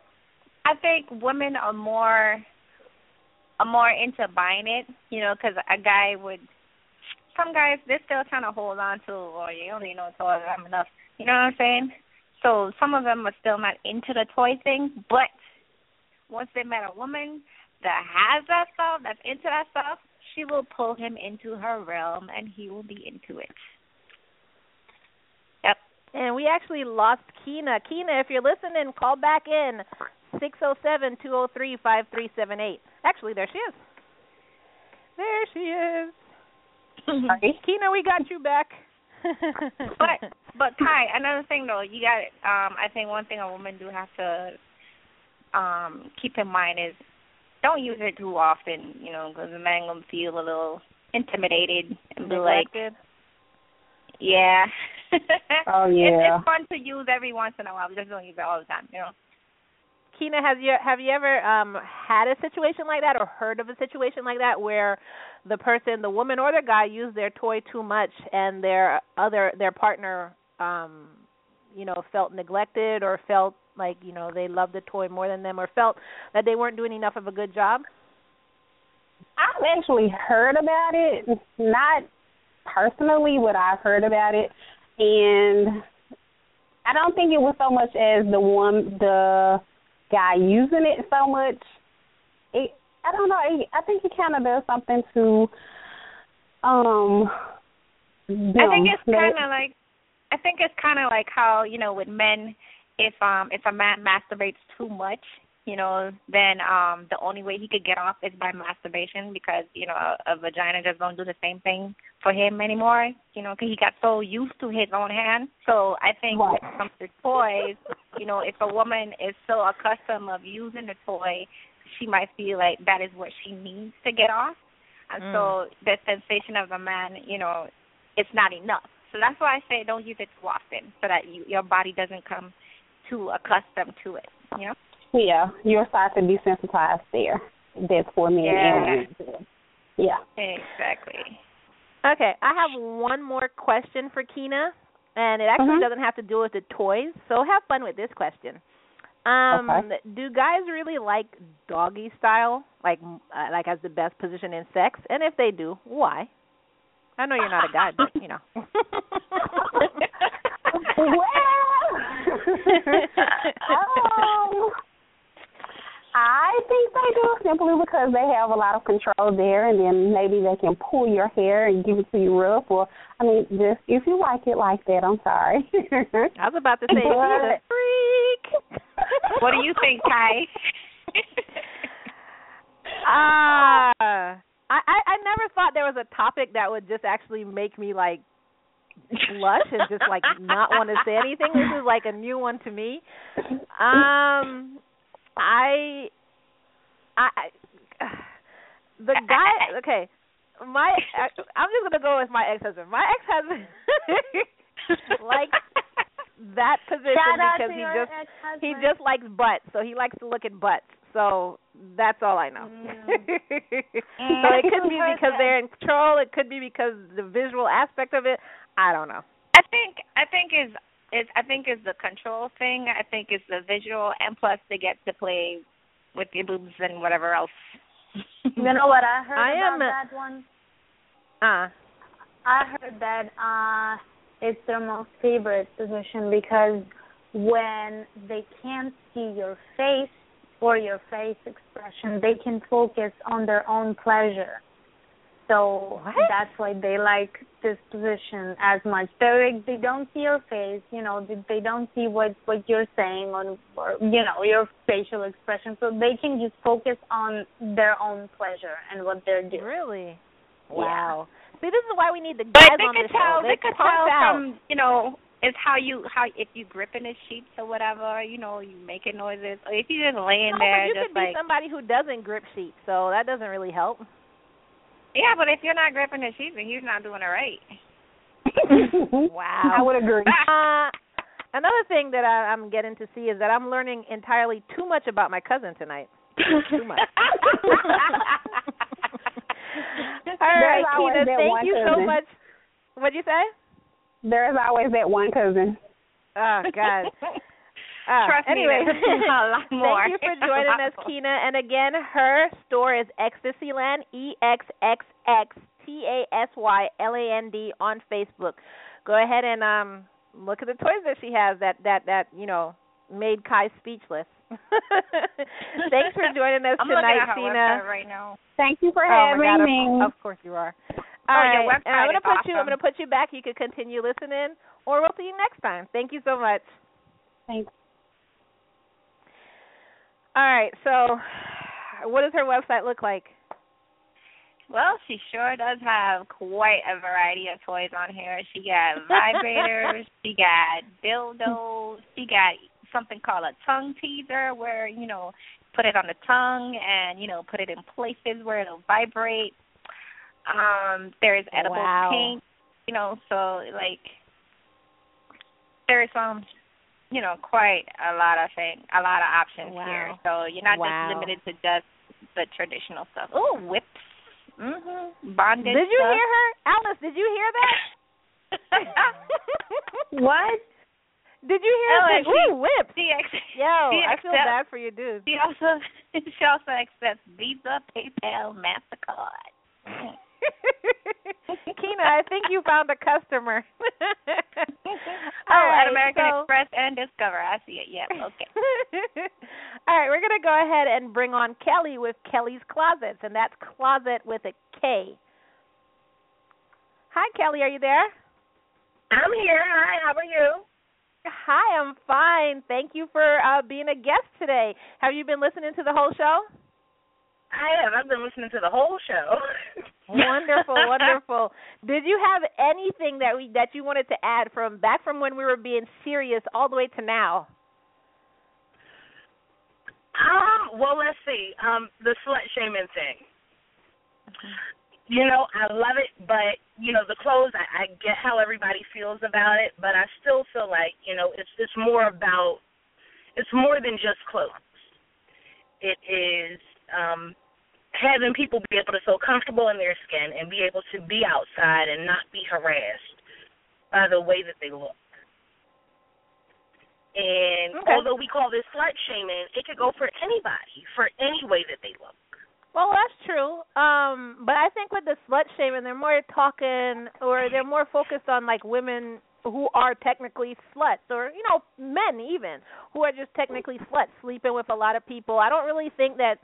I think women are more are more into buying it. You know, because a guy would. Some guys they're still trying to hold on to, or you don't know toys. I'm enough. You know what I'm saying? So some of them are still not into the toy thing, but once they met a woman that has that stuff, that's into that stuff, she will pull him into her realm, and he will be into it. Yep. And we actually lost Keena. Keena, if you're listening, call back in six zero seven two zero three five three seven eight. Actually, there she is. There she is. Sorry. Keena, we got you back. but but Kai, another thing though, you got um I think one thing a woman do have to um keep in mind is don't use it too often, you know, because the man gonna feel a little intimidated and be like, yeah. Oh, It's, yeah. it's fun to use every once in a while. Just don't use it all the time, you know. Keena, have you have you ever um had a situation like that or heard of a situation like that where the person, the woman or the guy used their toy too much and their other their partner um you know felt neglected or felt like, you know, they loved the toy more than them or felt that they weren't doing enough of a good job? I've actually heard about it, not personally, but I've heard about it, and I don't think it was so much as the one the guy using it so much. It I don't know. It, I think it kind of does something to um. I think it's kind of like I think it's kind of like how you know with men, if um if a man masturbates too much, you know, then um the only way he could get off is by masturbation because you know a, a vagina just don't do the same thing for him anymore. You know, because he got so used to his own hand. So I think when it comes to toys, you know, if a woman is so accustomed of using the toy, she might feel like that is what she needs to get off. And Mm. so the sensation of the man, you know, it's not enough. So that's why I say don't use it too often, so that you, your body doesn't come too accustomed to it. You know. Yeah, you'll start to desensitize there. That's for me Yeah. and. Yeah. Exactly. Okay, I have one more question for Keena, and it actually Mhm. doesn't have to do with the toys. So have fun with this question. Um, Okay. do guys really like doggy style, like uh, like as the best position in sex? And if they do, why? I know you're not a guy, but you know. um, I think they do simply because they have a lot of control there, and then maybe they can pull your hair and give it to you rough. Or I mean, just if you like it like that, I'm sorry. I was about to say she's a freak. what do you think, Kai? Ah, I, I I never thought there was a topic that would just actually make me like blush and just like not want to say anything. This is like a new one to me. Um, I, I, the guy. Okay, my. ex- I'm just gonna go with my ex-husband. My ex-husband likes that position Shout because he just ex-husband. he just likes butts, so he likes to look at butts. So that's all I know. Mm. so it could be mm. because they're in control. It could be because the visual aspect of it. I don't know. I think I think is is I think is the control thing. I think it's the visual, and plus they get to play with your boobs and whatever else. You know what I heard I about am a- that one? Uh I heard that uh it's their most favorite position because when they can't see your face or your face expression, they can focus on their own pleasure. So What? that's why they like this position as much. They like, they don't see your face, you know, they, they don't see what what you're saying on or you know your facial expression. So they can just focus on their own pleasure and what they're doing. Really? Yeah. Wow. See, this is why we need the But guys they on could the tell. show. They could tell out. from you know it's how you how if you gripping the sheets or whatever. You know, you making noises. Or if you just laying No, there, but you just could like be somebody who doesn't grip sheets, so that doesn't really help. Yeah. But if you're not gripping the sheets, then you're not doing it right. Wow. I would agree. Uh, another thing that I, I'm getting to see is that I'm learning entirely too much about my cousin tonight. Too much. All right, There's Tina, thank one you so much. What'd you say? There's always that one cousin. Oh God. Uh, Trust anyway, there's a lot more. thank you for joining us, Keena. And again, her store is Ecstasyland, E X X X T A S Y L A N D on Facebook. Go ahead and um look at the toys that she has that that that you know made Kai speechless. Thanks for joining us I'm tonight, looking at Tina. website right now. Thank you for Oh having God, me. of, of course you are. Oh, All your right, and I'm gonna is put you. I'm gonna put you back. You can continue listening, or we'll see you next time. Thank you so much. Thanks. All right, so what does her website look like? Well, she sure does have quite a variety of toys on here. She got vibrators, she got dildos, she got something called a tongue teaser where, you know, put it on the tongue and, you know, put it in places where it'll vibrate. Um, there's edible Wow. paint, you know, so like there's um you know, quite a lot of thing a lot of options Wow. here. So you're not Wow. just limited to just the traditional stuff. Oh, whips. Mhm. Bondage. Did you stuff. hear her, Alice? Did you hear that? What? Did you hear that? and she- Ooh, whip. She ex- Yo, she I feel accepts- bad for you, dude. She also she also accepts Visa, PayPal, Mastercard. Keena, I think you found a customer. oh, All right, at American so- Express and Discover. I see it. Yep. Okay. All right, we're gonna go ahead and bring on Kelly with Kelly's Closets, and that's closet with a K. Hi, Kelly. Are you there? I'm here. Hi, how are you? Hi, I'm fine. Thank you for uh, being a guest today. Have you been listening to the whole show? I have. I've been listening to the whole show. wonderful, wonderful. Did you have anything that we that you wanted to add from back from when we were being serious all the way to now? Um, well, let's see. Um, the slut shaming thing. You know, I love it, but you know, the clothes. I, I get how everybody feels about it, but I still feel like you know, it's it's more about, it's more than just clothes. It is um having people be able to feel comfortable in their skin and be able to be outside and not be harassed by the way that they look. And Okay. although we call this slut shaming, it could go for anybody, for any way that they look. Well, that's true. Um, but I think with the slut shaming, they're more talking, or they're more focused on like women who are technically sluts, or you know, men even who are just technically sluts, sleeping with a lot of people. I don't really think that.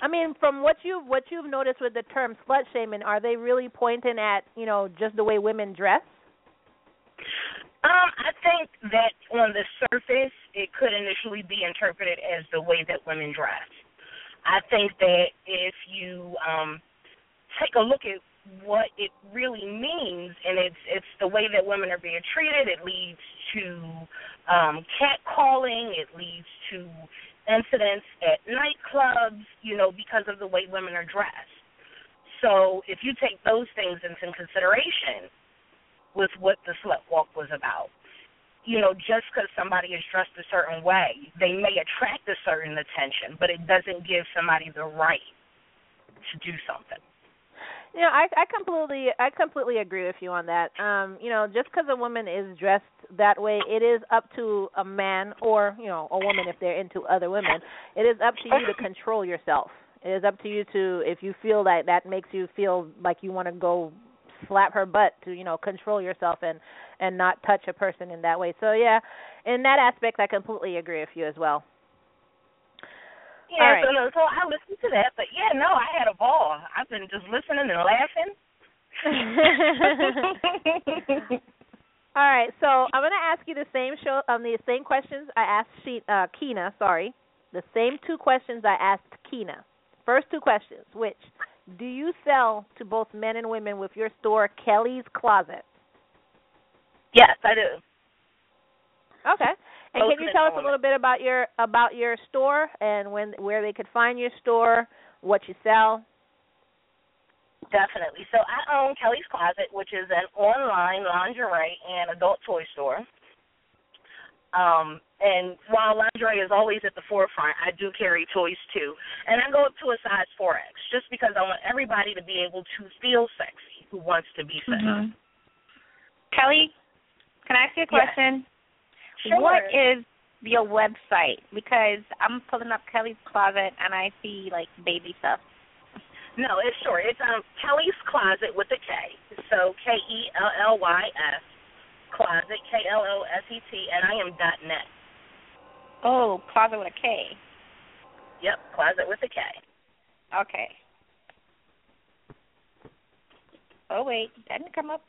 I mean, from what you what you've noticed with the term slut shaming, are they really pointing at you know just the way women dress? Um, I think that on the surface, it could initially be interpreted as the way that women dress. I think that if you um, take a look at what it really means, and it's it's the way that women are being treated. It leads to um, catcalling. It leads to incidents at nightclubs. You know, because of the way women are dressed. So if you take those things into consideration with what the slut walk was about, you know, just because somebody is dressed a certain way, they may attract a certain attention, but it doesn't give somebody the right to do something. You know, I I completely I completely agree with you on that. Um, you know, just because a woman is dressed that way, it is up to a man or you know a woman if they're into other women. It is up to you to control yourself. It is up to you to if you feel that that makes you feel like you want to go slap her butt to you know control yourself and and not touch a person in that way. So yeah, in that aspect, I completely agree with you as well. Yeah, All right. so no, so I listened to that, but yeah, no, I had a ball. I've been just listening and laughing. All right, so I'm going to ask you the same show um the same questions I asked she, uh Keena, sorry. The same two questions I asked Keena. First two questions, which do you sell to both men and women with your store Kelly's Closet? Yes, I do. Okay. And can you tell us a little bit about your about your store and when where they could find your store, what you sell? Definitely. So I own Kelly's Closet, which is an online lingerie and adult toy store. Um, and while lingerie is always at the forefront, I do carry toys too. And I go up to a size 4X just because I want everybody to be able to feel sexy who wants to be sexy. Kelly, can I ask you a Yes. Sure. What is your website? Because I'm pulling up Kelly's closet and I see like baby stuff. No, it's short. It's um Kelly's Closet with a K. So K E L L Y S Closet K L O S E T and I am dot net. Oh, closet with a K. Yep, Closet with a K. Okay. Oh wait, that didn't come up.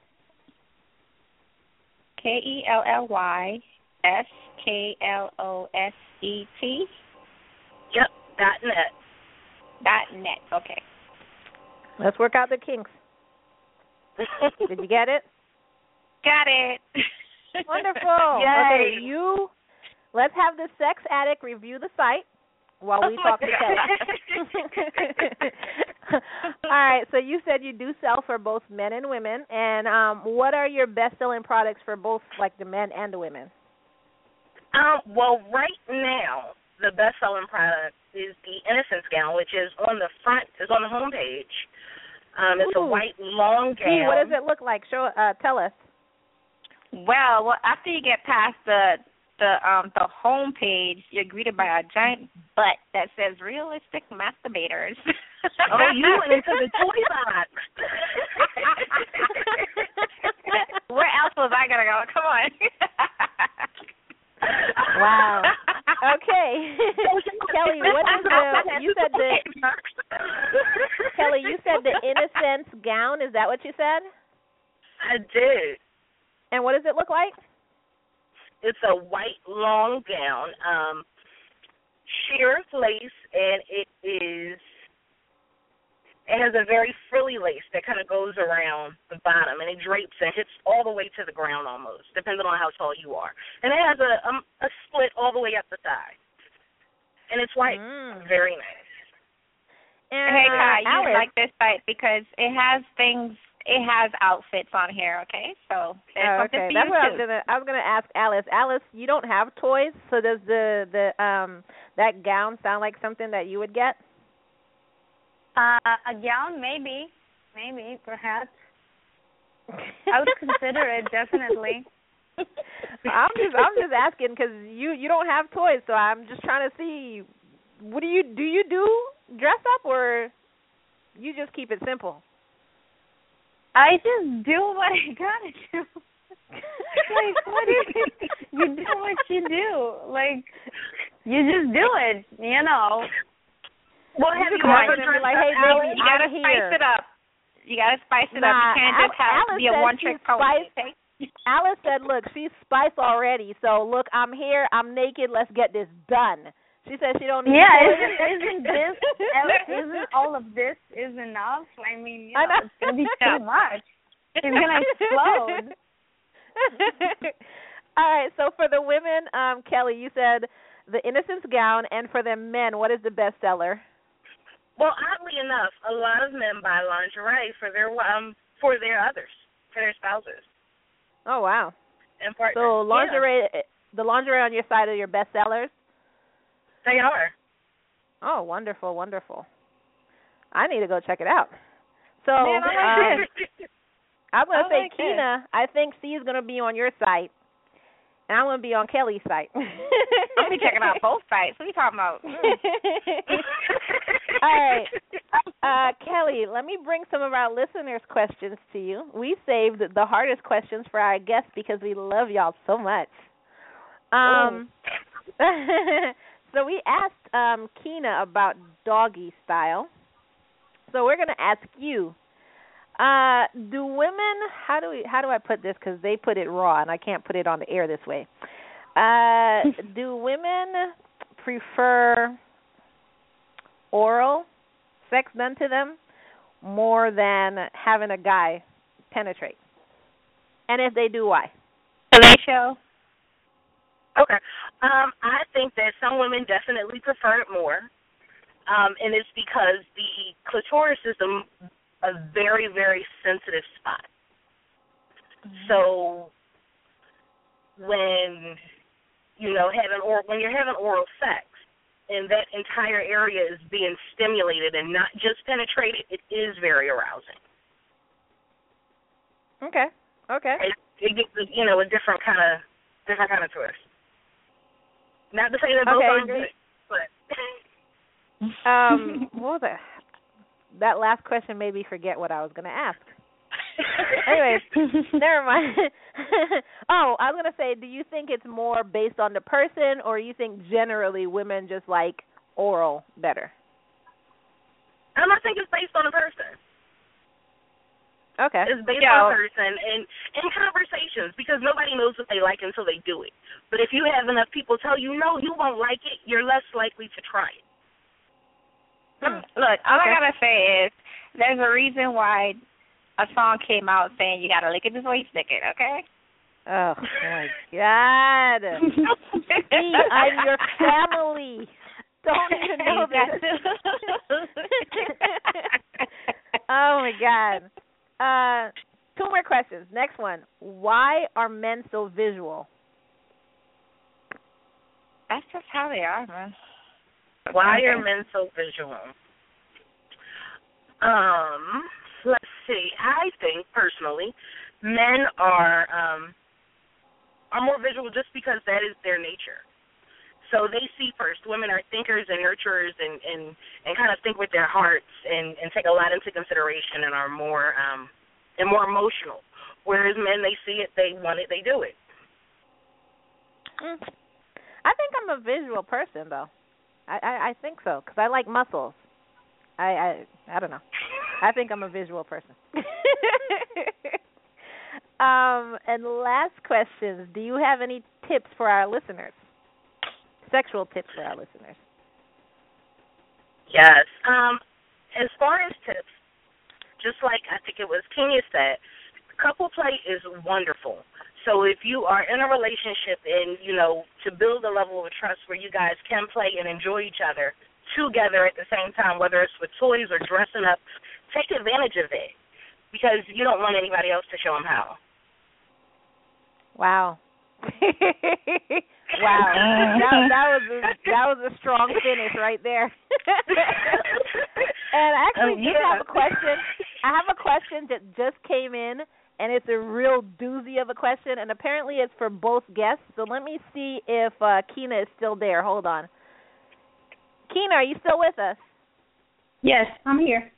K E L L Y S K L O S E T Yep, dot net. dot net. Okay. Let's work out the kinks. Did you get it? Got it. Wonderful. Yay. Okay, you let's have the sex addict review the site while we Oh talk to Kelly. All right, so you said you do sell for both men and women, and um, what are your best-selling products for both, like the men and the women? Um, well, right now, the best selling product is the Innocence gown, which is on the front, is on the home page. Um, it's a white long gown. Gee, what does it look like? Show, uh, tell us. Well, well, after you get past the the um the home page, you're greeted by a giant butt that says "realistic masturbators." Oh, you went into the toy box. Where else was I gonna go? Come on. Wow. Okay, Kelly, what is the? You said the Kelly. You said the Innocence gown. Is that what you said? I did. And what does it look like? It's a white long gown, um, sheer lace, and it is. It has a very frilly lace that kind of goes around the bottom, and it drapes and hits all the way to the ground almost, depending on how tall you are. And it has a um, a split all the way up the thigh, and it's white, Mm. very nice. And hey, uh, Kai, you Alice, like this site because it has things. It has outfits on here. Okay, so there's Oh, something okay, for that's you what I too. was gonna. I was gonna ask Alice. Alice, you don't have toys, so does the the um that gown sound like something that you would get? Uh, a gown, maybe, maybe, perhaps. I would consider it definitely. I'm just I'm just asking because you you don't have toys, so I'm just trying to see what do you do you do dress up or you just keep it simple. I just do what I gotta do. like what is it? You do what you do. Like you just do it. You know. Well, have just you ever in dressed like, "Hey, Alice? baby, you gotta I'm spice here." it up. You gotta spice it up. You Nah, can't Al- just have Alice be a said one trick she's pony. spiced. Alice said, "Look, she's spice already. So look, I'm here. I'm naked. Let's get this done." She said she don't need Yeah, toys. isn't isn't this isn't all of this is enough? I mean, you know, know. it's gonna be too much. It's gonna explode. All right. So for the women, um, Kelly, you said the innocence gown, and for the men, what is the bestseller? Well, oddly enough, a lot of men buy lingerie for their um for their others, for their spouses Oh wow. and partners. So Yeah, lingerie, the lingerie on your side are your bestsellers. they are. Oh, wonderful, wonderful. I need to go check it out. So Man, I um, like this. I'm gonna I say Keena, I think C is gonna be on your site, and I'm gonna be on Kelly's site. I'm gonna be checking out both sites. What are you talking about? All right. Uh, Kelly, let me bring some of our listeners' questions to you. We saved the hardest questions for our guests because we love y'all so much. Um, so we asked um, Keena about doggy style. So we're going to ask you: uh, Do women? How do we? How do I put this? Because they put it raw, and I can't put it on the air this way. Uh, do women prefer oral sex done to them more than having a guy penetrate? And if they do, why? Horatio. Okay. Um, I think that some women definitely prefer it more. Um, and it's because the clitoris is a, very, very sensitive spot. Mm-hmm. So when you know having or when you're having oral sex and that entire area is being stimulated and not just penetrated, it is very arousing. Okay. Okay. It, it gets you know a different kind of different kind of twist. Not to say that both okay. aren't good, but. um, what was that? That last question made me forget what I was going to ask. Anyways, never mind. oh, I was gonna say, do you think it's more based on the person, or you think generally women just like oral better? Um, I think it's based on the person. Okay. It's based Yeah. on the person and and conversations because nobody knows what they like until they do it. But if you have enough people tell you no, you won't like it, you're less likely to try it. Hmm. Look, all Okay. I gotta say is there's a reason why a song came out saying you gotta lick it before you stick it, okay? Oh my God. See, I'm your family. Don't even know this. oh my God. Uh, two more questions. Next one. Why are men so visual? That's just how they are, man. Why are men so visual? Um, let's see. I think personally, men are um are more visual just because that is their nature. So they see first. Women are thinkers and nurturers and and and kind of think with their hearts and and take a lot into consideration and are more um and more emotional. Whereas men, they see it, they want it, they do it. Mm. I think I'm a visual person, though. I I, think so because I like muscles. I I I don't know. I think I'm a visual person. um, and last questions. Do you have any tips for our listeners? Sexual tips for our listeners. Yes. Um, as far as tips, just like I think it was Kenya said, couple play is wonderful. So if you are in a relationship and you know to build a level of trust where you guys can play and enjoy each other together at the same time, whether it's with toys or dressing up, take advantage of it because you don't want anybody else to show them how. Wow. wow. that, that was a, that was a strong finish right there. and I actually Oh, yeah. have a question. I have a question that just came in and it's a real doozy of a question and apparently it's for both guests. So let me see if uh Keena is still there. Hold on. Keena, are you still with us? Yes, I'm here.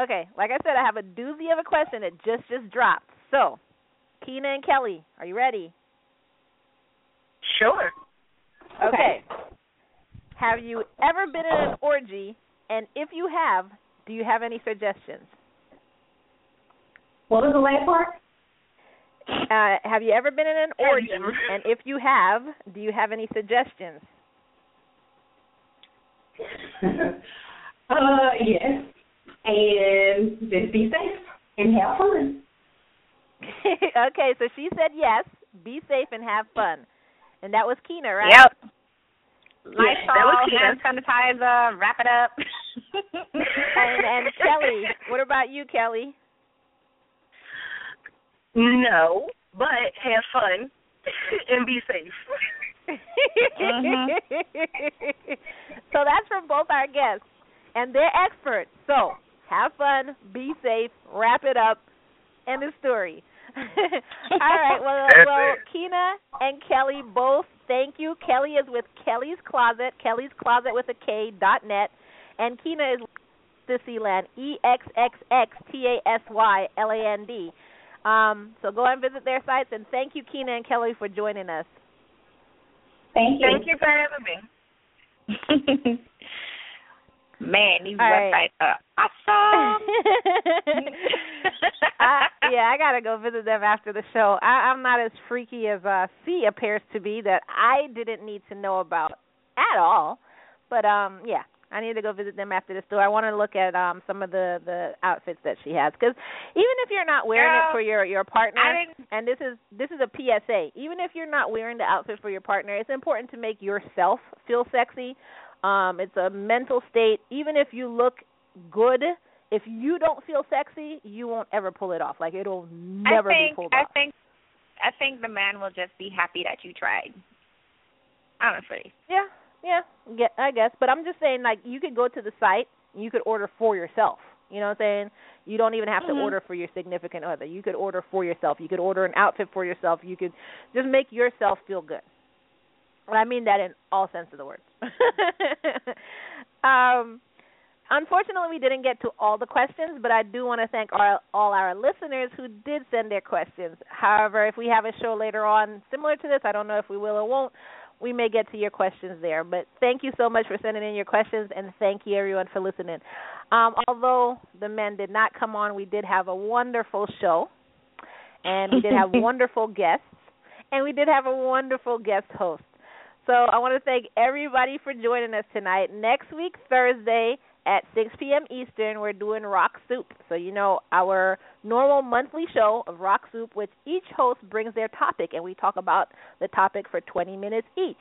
Okay, like I said, I have a doozy of a question that just just dropped. So, Keena and Kelly, are you ready? Sure. Okay. Have you ever been in an orgy? And if you have, do you have any suggestions? What was the last part? Uh, have you ever been in an Have orgy? And if you have, do you have any suggestions? uh, yes. And just be safe and have fun. okay, so she said yes. Be safe and have fun. And that was Keena, right? Yep. that Lysol, was cute. hand sanitizer, wrap it up. And and Kelly, what about you, Kelly? No, but have fun and be safe. So that's from both our guests, and they're experts. So have fun, be safe, wrap it up, end of story. All right. Well, That's well, it. Keena and Kelly both thank you. Kelly is with Kelly's Closet, Kelly's Closet with a K dot net, and Keena is Extasyland, E X X X T A S Y L A N D. Um, so go and visit their sites, and thank you, Keena and Kelly, for joining us. Thank you. Thank you for having me. Man, these All websites right. are awesome. I, yeah, I gotta go visit them after the show. I, I'm not as freaky as uh, C appears to be that I didn't need to know about at all. But um, yeah, I need to go visit them after the store. I want to look at um some of the the outfits that she has because even if you're not wearing Girl, it for your your partner, and this is this is a PSA, even if you're not wearing the outfit for your partner, it's important to make yourself feel sexy. Um, it's a mental state. Even if you look good, if you don't feel sexy, you won't ever pull it off. Like it'll never I think, be pulled I off. think I think the man will just be happy that you tried. Honestly. Yeah, yeah, get, I guess. But I'm just saying, like, you could go to the site, you could order for yourself. You know what I'm saying? You don't even have to Mhm. order for your significant other. You could order for yourself. You could order an outfit for yourself. You could just make yourself feel good. And I mean that in all sense of the word. um, unfortunately, we didn't get to all the questions, but I do want to thank our, all our listeners who did send their questions. However, if we have a show later on similar to this, I don't know if we will or won't, we may get to your questions there. But thank you so much for sending in your questions, and thank you everyone for listening. Um, although the men did not come on, we did have a wonderful show, and we did have wonderful guests, and we did have a wonderful guest host. So I want to thank everybody for joining us tonight. Next week, Thursday at 6 p.m. Eastern, we're doing Rock Soup. So you know our normal monthly show of Rock Soup, which each host brings their topic, and we talk about the topic for 20 minutes each.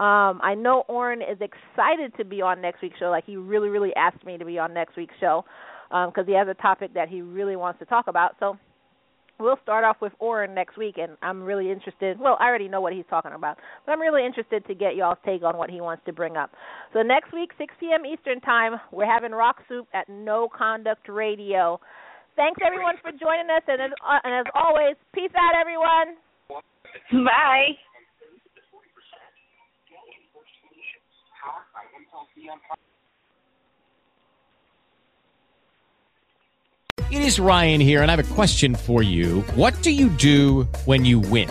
Um, I know Orrin is excited to be on next week's show. Like he really, really asked me to be on next week's show because he has a topic that he really wants to talk about. So we'll start off with Orrin next week, and I'm really interested. Well, I already know what he's talking about, but I'm really interested to get y'all's take on what he wants to bring up. So next week, 6 p.m. Eastern Time, we're having Rock Soup at No Conduct Radio. Thanks everyone for joining us, and as, uh, and as always, peace out, everyone. Bye. It is Ryan here, and I have a question for you. What do you do when you win?